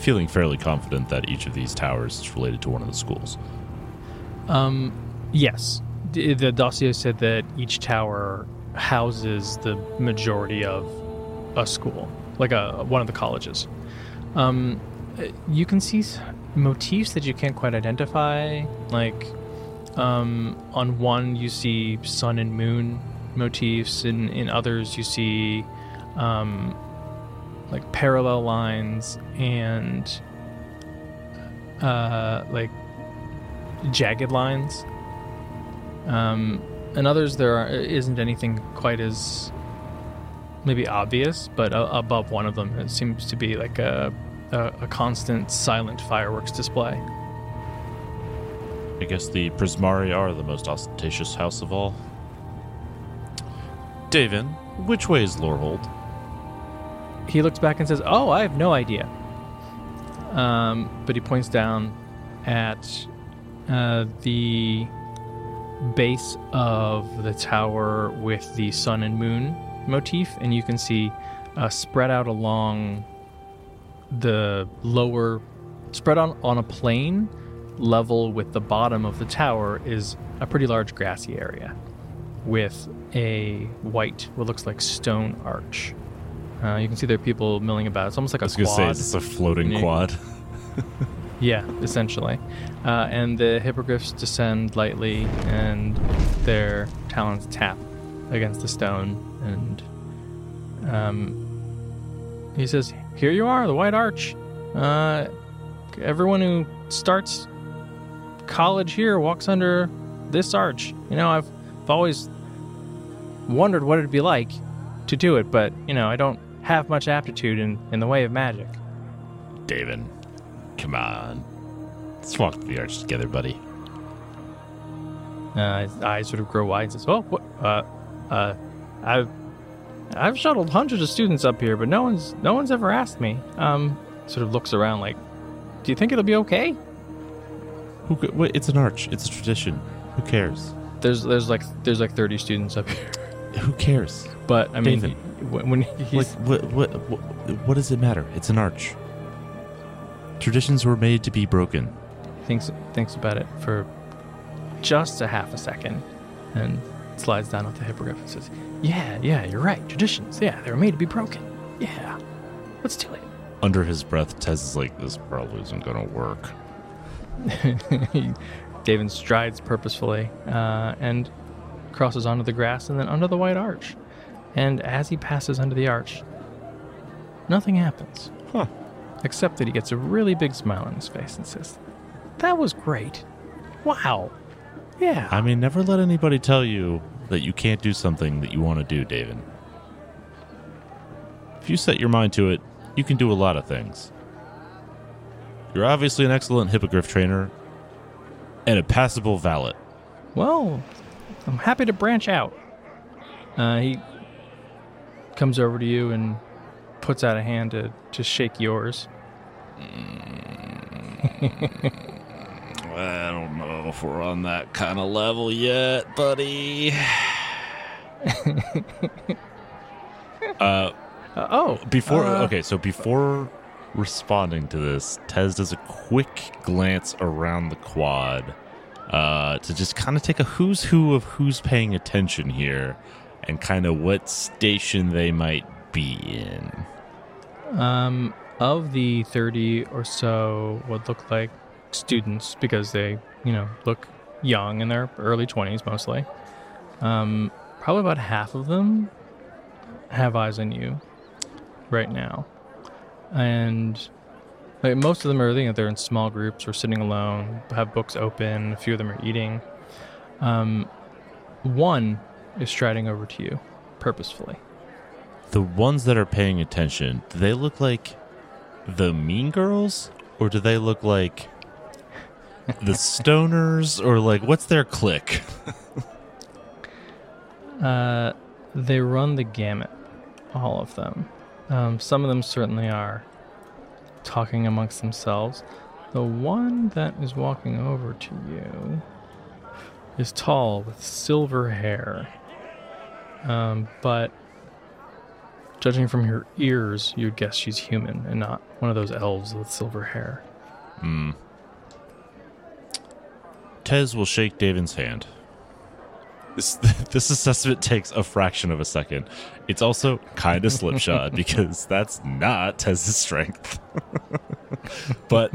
feeling fairly confident that each of these towers is related to one of the schools. Um, yes. The dossier said that each tower houses the majority of a school, like a one of the colleges. Um, you can see motifs that you can't quite identify. Like um, on one, you see sun and moon motifs, and in others, you see um, like parallel lines and uh, like jagged lines. Um, and others, there are, isn't anything quite as maybe obvious, but uh, above one of them, it seems to be like a, a, a constant silent fireworks display. I guess the Prismari are the most ostentatious house of all. Davin, which way is Lorehold? He looks back and says, "Oh, I have no idea." Um, but he points down at uh, the base of the tower with the sun and moon motif, and you can see uh, spread out along the lower, spread on on a plane level with the bottom of the tower is a pretty large grassy area with a white, what looks like stone arch. Uh, you can see there are people milling about. It's almost like I a was going to say, is a floating Yeah. quad? Yeah, essentially. Uh, and the hippogriffs descend lightly, and their talons tap against the stone. And um, he says, "Here you are, the White Arch. Uh, everyone who starts college here walks under this arch. You know, I've, I've always wondered what it'd be like to do it, but you know, I don't have much aptitude in, in the way of magic." David, come on. Let's walk the arch together, buddy. Uh, his eyes sort of grow wide and says, "Oh, what? Uh, uh, I've I've shuttled hundreds of students up here, but no one's no one's ever asked me." Um, sort of looks around like, "Do you think it'll be okay?" Who? ca- Wait, it's an arch. It's a tradition. Who cares? There's there's like there's like 30 students up here, Who cares? but I mean, David. when, when he's Like, what, what, what, what does it matter? It's an arch. Traditions were made to be broken. thinks thinks about it for just a half a second, and slides down off the hippogriff and says, "Yeah, yeah, you're right. Traditions, yeah, they were made to be broken. Yeah, let's do it." Under his breath, Tez is like, this probably isn't going to work. David strides purposefully uh, and crosses onto the grass and then under the white arch. And as he passes under the arch, nothing happens. Huh. Except that he gets a really big smile on his face and says, That was great. Wow. Yeah. I mean, never let anybody tell you that you can't do something that you want to do, David. If you set your mind to it, you can do a lot of things. You're obviously an excellent hippogriff trainer and a passable valet. Well, I'm happy to branch out. Uh, he comes over to you and puts out a hand to, to shake yours. I don't know if we're on that kind of level yet, buddy. uh, Uh, oh, before uh, okay, so before responding to this, Tez does a quick glance around the quad uh, to just kind of take a who's who of who's paying attention here, and kind of what station they might be in. Um, of the 30 or so what look like students, because they, you know, look young in their early 20s mostly, um, probably about half of them have eyes on you right now. And Like most of them are, you know, they're in small groups or sitting alone, have books open. A few of them are eating. Um, one is striding over to you, purposefully. The ones that are paying attention, do they look like the mean girls? Or do they look like the stoners? Or like, what's their clique? Uh, they run the gamut, all of them. Um, some of them certainly are talking amongst themselves. The one that is walking over to you is tall with silver hair. Um, but judging from her ears, you'd guess she's human and not one of those elves with silver hair. Hmm. Tez will shake Davin's hand. This this assessment takes a fraction of a second. It's also kind of slipshod because that's not Tez's strength. but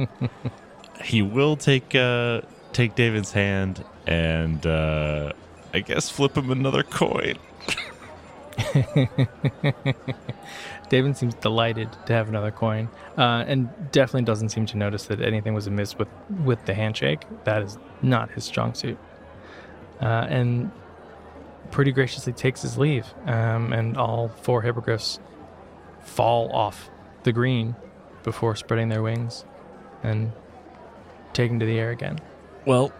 he will take uh, take Davin's hand and uh, I guess flip him another coin. David seems delighted to have another coin, uh, and definitely doesn't seem to notice that anything was amiss with, with the handshake. That is not his strong suit. Uh, and pretty graciously takes his leave, um, and all four hippogriffs fall off the green before spreading their wings and taking to the air again. Well,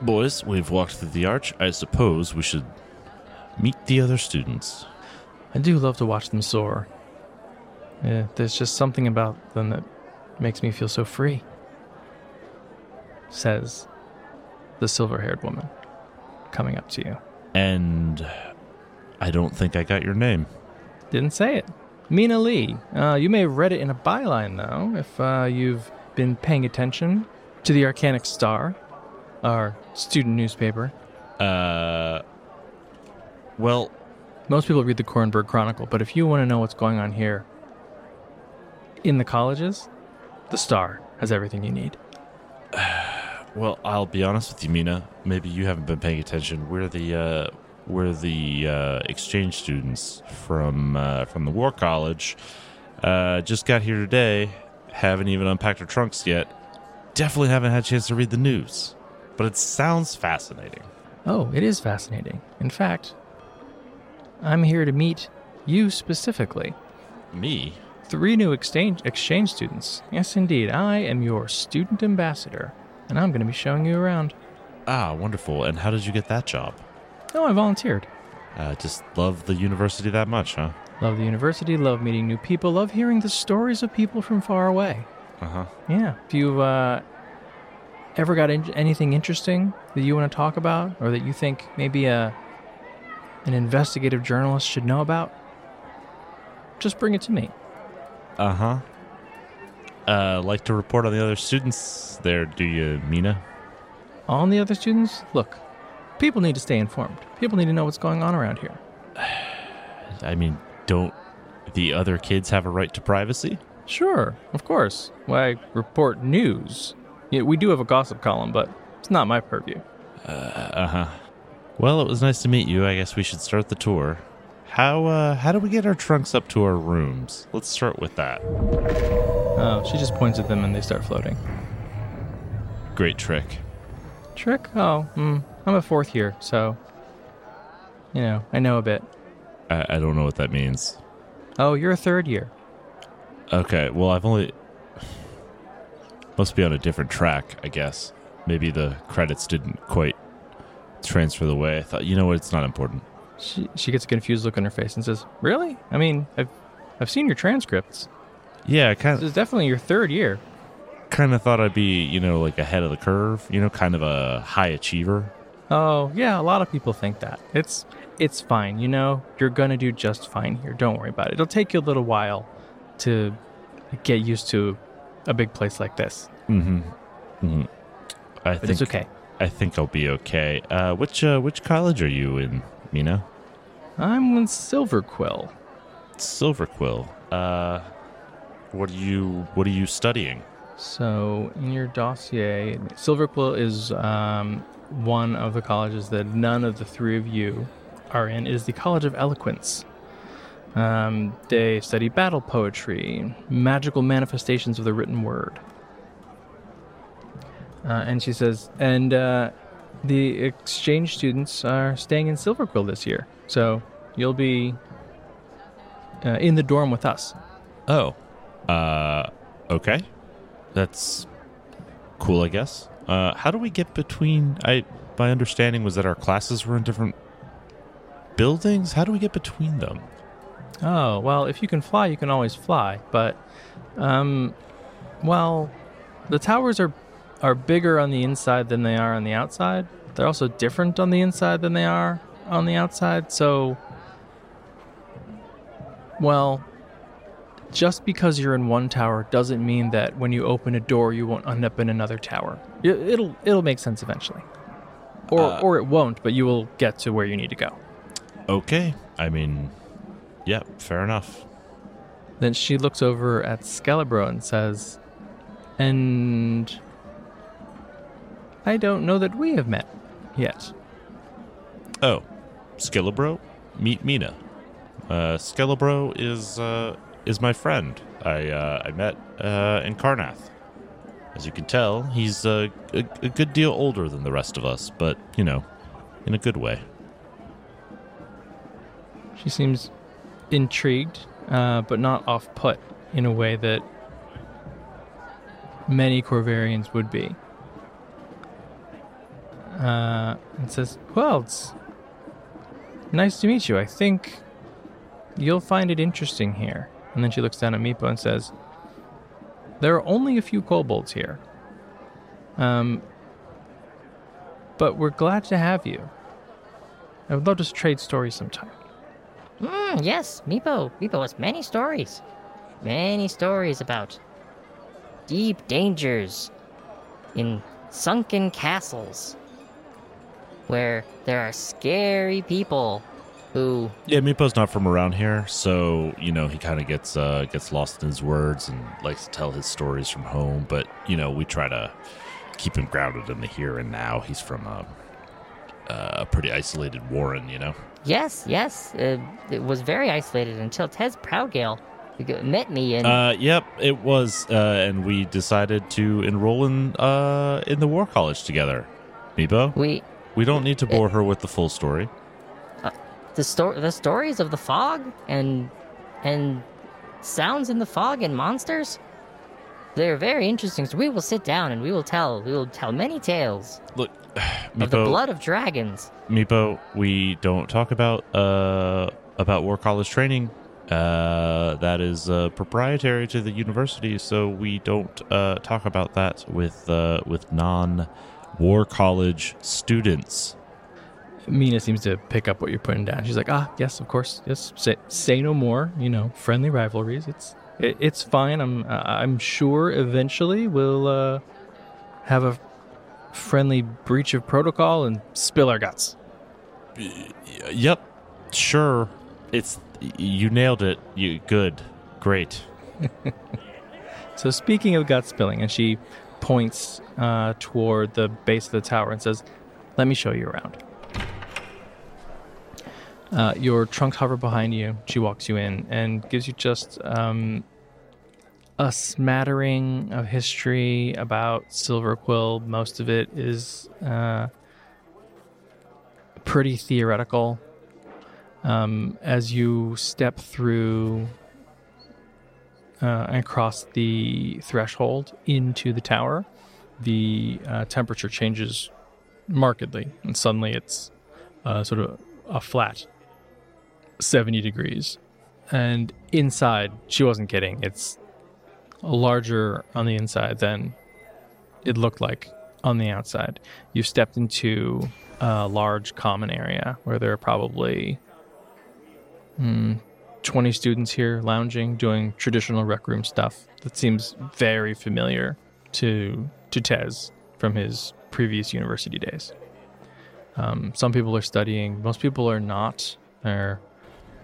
boys, we've walked through the arch. I suppose we should meet the other students. I do love to watch them soar. Yeah, there's just something about them that makes me feel so free, says the silver haired woman coming up to you. And I don't think I got your name. Didn't say it. Mina Lee. Uh, you may have read it in a byline, though, if uh, you've been paying attention to the Arcanix Star, our student newspaper. Uh, well, Most people read the Korranberg Chronicle, but if you want to know what's going on here in the colleges, the Star has everything you need. well, I'll be honest with you, Mina. Maybe you haven't been paying attention. We're the uh, we're the uh, exchange students from uh, from the War College. Uh, just got here today. Haven't even unpacked our trunks yet. Definitely haven't had a chance to read the news, but it sounds fascinating. Oh, it is fascinating. In fact, I'm here to meet you specifically. Me? Three new exchange exchange students. Yes, indeed. I am your student ambassador, and I'm going to be showing you around. Ah, wonderful. And how did you get that job? Oh, I volunteered. Uh, just love the university that much, huh? Love the university, love meeting new people, love hearing the stories of people from far away. Uh huh. Yeah. If you've uh, ever got in- anything interesting that you want to talk about, or that you think maybe a an investigative journalist should know about, just bring it to me. Uh huh. Uh, like to report on the other students there, do you, Mina? On the other students, look, people need to stay informed. People need to know what's going on around here. I mean, don't the other kids have a right to privacy? Sure, of course. Why report news? Yeah, we do have a gossip column, but it's not my purview. Uh huh. Well, it was nice to meet you. I guess we should start the tour. How uh, how do we get our trunks up to our rooms? Let's start with that. Oh, she just points at them and they start floating. Great trick. Trick? Oh, mm, I'm a fourth year, so you know I know a bit. I, I don't know what that means. Oh, you're a third year. Okay, well, I've only must be on a different track, I guess. Maybe the credits didn't quite transfer the way I thought. You know what? It's not important. She she gets a confused look on her face and says, "Really? I mean, I've I've seen your transcripts. Yeah, I This is definitely your third year. kind of thought I'd be, you know, like ahead of the curve. You know, kind of a high achiever. Oh, yeah, a lot of people think that. It's it's fine, you know. You're going to do just fine here. Don't worry about it. It'll take you a little while to get used to a big place like this. Mm-hmm. mm-hmm. I But think it's okay. I think I'll be okay. Uh, which uh, which college are you in, Mina? I'm with Silver Quill. Silver Quill. Uh, what are you What are you studying? So, in your dossier, Silver Quill is um, one of the colleges that none of the three of you are in. It is the College of Eloquence. Um, they study battle poetry, magical manifestations of the written word. Uh, and she says, and uh, the exchange students are staying in Silverquill this year, so you'll be uh, in the dorm with us. Oh, uh, okay, that's cool, I guess. Uh, how do we get between? I my understanding was that our classes were in different buildings. How do we get between them? Oh, well, if you can fly, you can always fly. But, um, well, the towers are are bigger on the inside than they are on the outside. They're also different on the inside than they are on the outside. So, well, just because you're in one tower doesn't mean that when you open a door, you won't end up in another tower. It- It'll it'll make sense eventually, or Uh, or it won't. But you will get to where you need to go. Okay, I mean, yeah, fair enough. Then she looks over at Skelebro and says, And I don't know that we have met yet. Oh, Skelebro, meet Mina. Uh, is uh, is my friend. I uh, I met uh, in Karrnath. As you can tell, he's uh, a, a good deal older than the rest of us, but you know, in a good way. She seems intrigued, uh, but not off put in a way that many Khorvairians would be. Uh, and says, Well, it's nice to meet you. I think you'll find it interesting here. And then she looks down at Meepo and says, There are only a few kobolds here. Um, but we're glad to have you. I would love to trade stories sometime. Mm, yes, Meepo. Meepo has many stories. Many stories about deep dangers in sunken castles where there are scary people who Yeah, Meepo's not from around here, so you know he kind of gets uh, gets lost in his words and likes to tell his stories from home. But you know we try to keep him grounded in the here and now. He's from a, a pretty isolated Warren, you know. Yes, yes. Uh, it was very isolated until Tez Proudgale met me and Uh, yep, it was, uh, and we decided to enroll in uh, in the War College together. Meepo, we we don't need to bore her with the full story. the sto- the stories of the fog and and sounds in the fog and monsters. They're very interesting. So we will sit down and we will tell we will tell many tales Look, of the blood of dragons. Meepo, we don't talk about uh about War College training. Uh, that is uh, proprietary to the university, so we don't uh, talk about that with uh, with non War College students. Mina seems to pick up what you're putting down. She's like, ah, yes, of course, yes. Say, say no more. You know, friendly rivalries. It's it, it's fine. I'm uh, I'm sure eventually we'll uh, have a friendly breach of protocol and spill our guts. Yep, sure. It's you nailed it. You good, great. So speaking of gut spilling, and she points uh, toward the base of the tower and says, "Let me show you around." Uh, your trunks hover behind you. She walks you in and gives you just um, a smattering of history about Silverquill. Most of it is uh, pretty theoretical. Um, as you step through uh, and cross the threshold into the tower, the uh, temperature changes markedly, and suddenly it's uh, sort of a flat 70 degrees. And inside, she wasn't kidding, it's larger on the inside than it looked like on the outside. You've stepped into a large common area where there are probably hmm, 20 students here lounging, doing traditional rec room stuff that seems very familiar to to Tez from his previous university days. Um, some people are studying, most people are not. They're,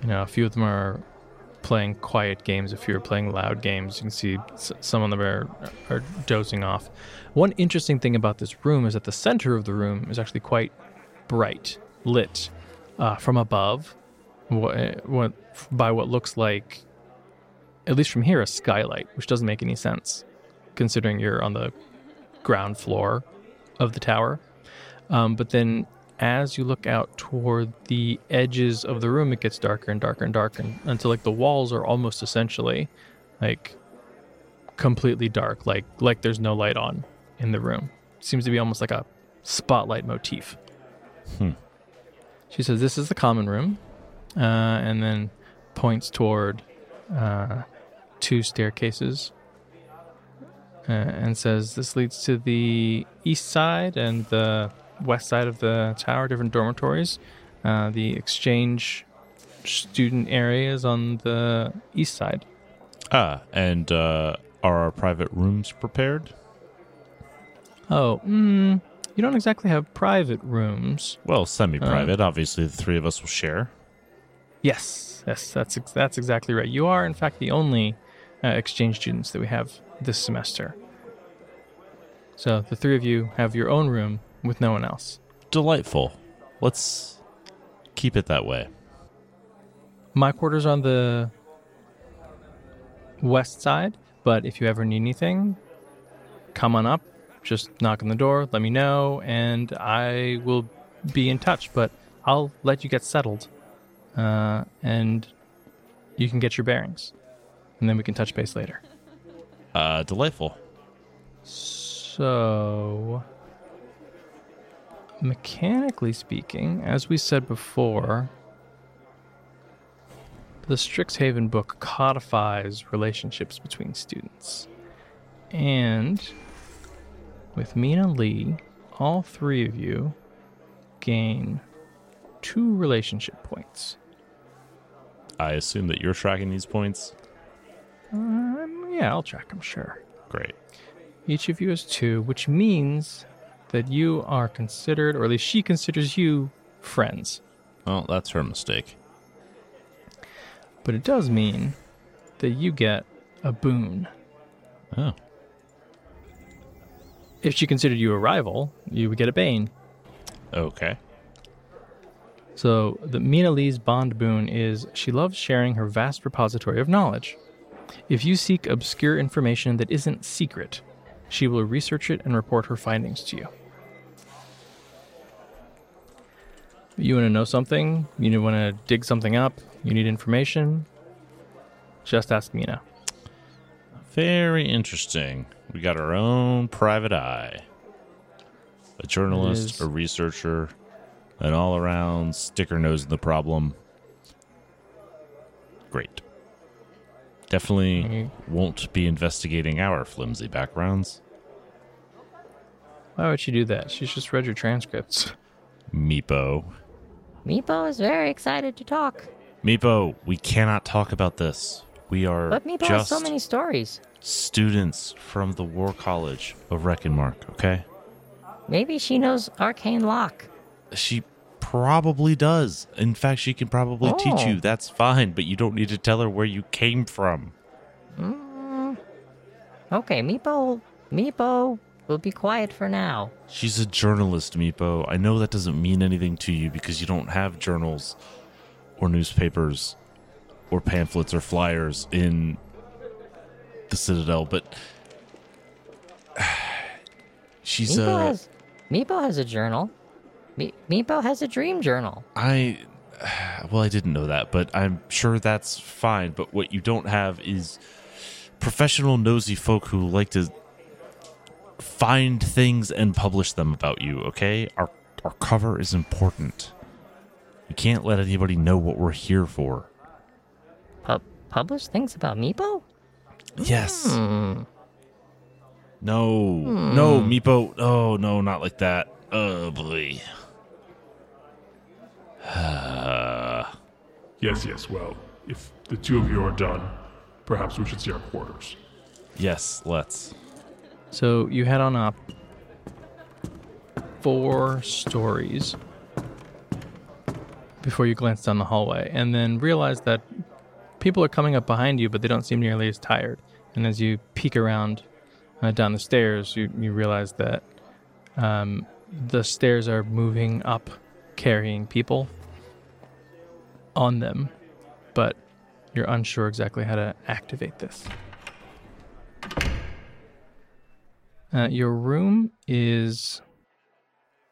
you know, a few of them are playing quiet games, a few are playing loud games. You can see some of them are, are dozing off. One interesting thing about this room is that the center of the room is actually quite bright, lit uh, from above what, what by what looks like, at least from here, a skylight, which doesn't make any sense, considering you're on the ground floor of the tower. Um, but then, as you look out toward the edges of the room, it gets darker and darker and darker and, until like the walls are almost essentially like completely dark, like like there's no light on in the room. Seems to be almost like a spotlight motif. Hmm. She says, "This is the common room," uh, and then points toward uh, two staircases uh, and says, "This leads to the east side and the west side of the tower, different dormitories. Uh, the exchange student areas on the east side." Ah, and uh, are our private rooms prepared? Oh, mm, you don't exactly have private rooms. Well, semi-private. Obviously, the three of us will share. Yes, yes, that's ex- that's exactly right. You are, in fact, the only uh, exchange students that we have this semester. So the three of you have your own room with no one else. Delightful. Let's keep it that way. My quarters are on the west side, but if you ever need anything, come on up. Just knock on the door, let me know, and I will be in touch. But I'll let you get settled, uh, and you can get your bearings, and then we can touch base later. Uh, delightful. So, mechanically speaking, as we said before, the Strixhaven book codifies relationships between students. And with Mina Lee, all three of you gain two relationship points. I assume that you're tracking these points. Um, yeah, I'll track them, sure. Great. Each of you has two, which means that you are considered, or at least she considers you, friends. Well, that's her mistake. But it does mean that you get a boon. Oh. If she considered you a rival, you would get a bane. Okay. So the Mina Lee's bond boon is she loves sharing her vast repository of knowledge. If you seek obscure information that isn't secret, she will research it and report her findings to you. You want to know something? You want to dig something up? You need information? Just ask Mina. Very interesting. We got our own private eye. A journalist, a researcher, an all around sticker nose in the problem. Great. Definitely Mhm. won't be investigating our flimsy backgrounds. Why would she do that? She's just read your transcripts. Meepo. Meepo is very excited to talk. Meepo, we cannot talk about this. We are But Meepo has just so many stories. students from the War College of Rekkenmark, okay? Maybe she knows Arcane Lock. She probably does. In fact, she can probably teach Oh. you. That's fine, but you don't need to tell her where you came from. Mm. Okay, Meepo, Meepo will be quiet for now. She's a journalist, Meepo. I know that doesn't mean anything to you because you don't have journals or newspapers or pamphlets or flyers in the Citadel, but she's Meepo a. has, Meepo has a journal. Me- Meepo has a dream journal. I well, I didn't know that, but I'm sure that's fine. But what you don't have is professional nosy folk who like to find things and publish them about you, okay? Our our cover is important. We can't let anybody know what we're here for. Pu- publish things about Meepo? Yes. Hmm. No. No, Meepo. Oh, no, not like that. Boy. Yes, yes, well, if the two of you are done, perhaps we should see our quarters. yes, let's. So you head on up four stories before you glance down the hallway and then realize that people are coming up behind you, but they don't seem nearly as tired. And as you peek around uh, down the stairs, you, you realize that um, the stairs are moving up, carrying people. on them, but you're unsure exactly how to activate this. Uh, your room is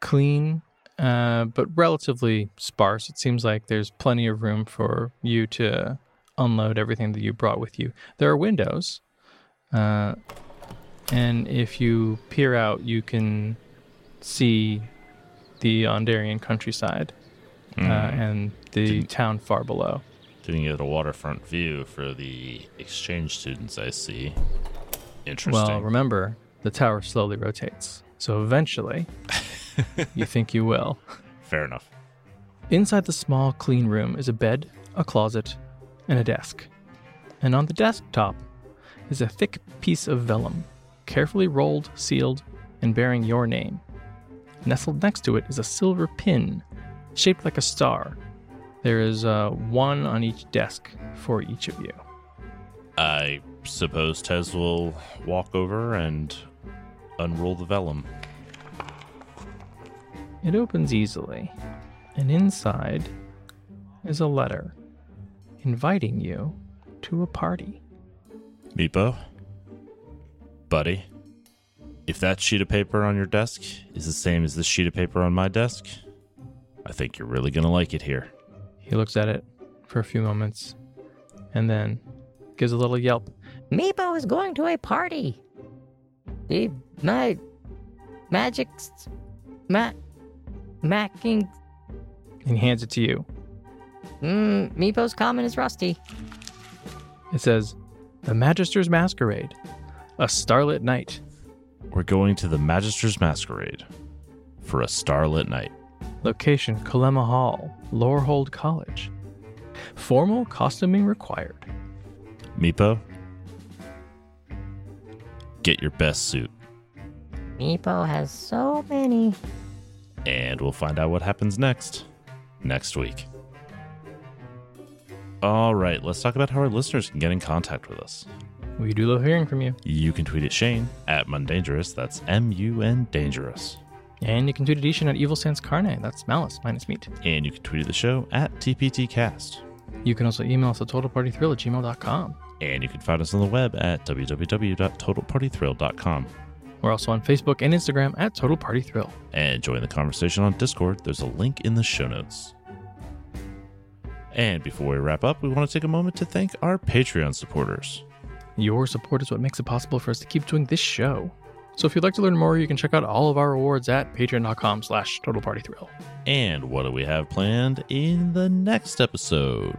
clean, uh, but relatively sparse. It seems like there's plenty of room for you to unload everything that you brought with you. There are windows, uh, and if you peer out, you can see the Aundairian countryside uh, and the Didn't- town far below. Didn't get a waterfront view for the exchange students I see. Interesting. Well, remember, the tower slowly rotates, so eventually, you think you will. Fair enough. Inside the small, clean room is a bed, a closet, and a desk. And on the desktop is a thick piece of vellum, carefully rolled, sealed, and bearing your name. Nestled next to it is a silver pin, shaped like a star. There is uh, one on each desk for each of you. I suppose Tez will walk over and unroll the vellum. It opens easily, and inside is a letter inviting you to a party. Meepo? Buddy? If that sheet of paper on your desk is the same as this sheet of paper on my desk, I think you're really gonna like it here. He looks at it for a few moments and then gives a little yelp. Meepo is going to a party. The my magic's ma macking and he hands it to you. mm, Meepo's common is rusty. It says, The Magister's Masquerade, a starlit night. We're going to the Magister's Masquerade for a starlit night. Location Kalema Hall, Lorehold College. Formal costuming required. Meepo? Get your best suit, Meepo has so many. and we'll find out what happens next next week. All right, let's talk about how our listeners can get in contact with us. We do love hearing from you. You can tweet at Shane at Mundangerous. That's M U N Dangerous. And you can tweet Edition at Evil Sans Carne. That's malice minus meat. And you can tweet at the show at TPTcast. You can also email us at totalpartythrill at gmail.com. And you can find us on the web at www.totalpartythrill.com. We're also on Facebook and Instagram at Total Party Thrill. And join the conversation on Discord. There's a link in the show notes. And before we wrap up, we want to take a moment to thank our Patreon supporters. Your support is what makes it possible for us to keep doing this show. So if you'd like to learn more, you can check out all of our rewards at patreon.com slash totalpartythrill. And what do we have planned in the next episode?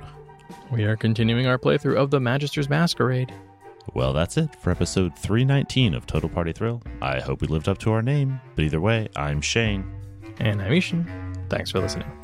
We are continuing our playthrough of The Magister's Masquerade. Well, that's it for episode 319 of Total Party Thrill. I hope we lived up to our name, but either way, I'm Shane. And I'm Ishan. Thanks for listening.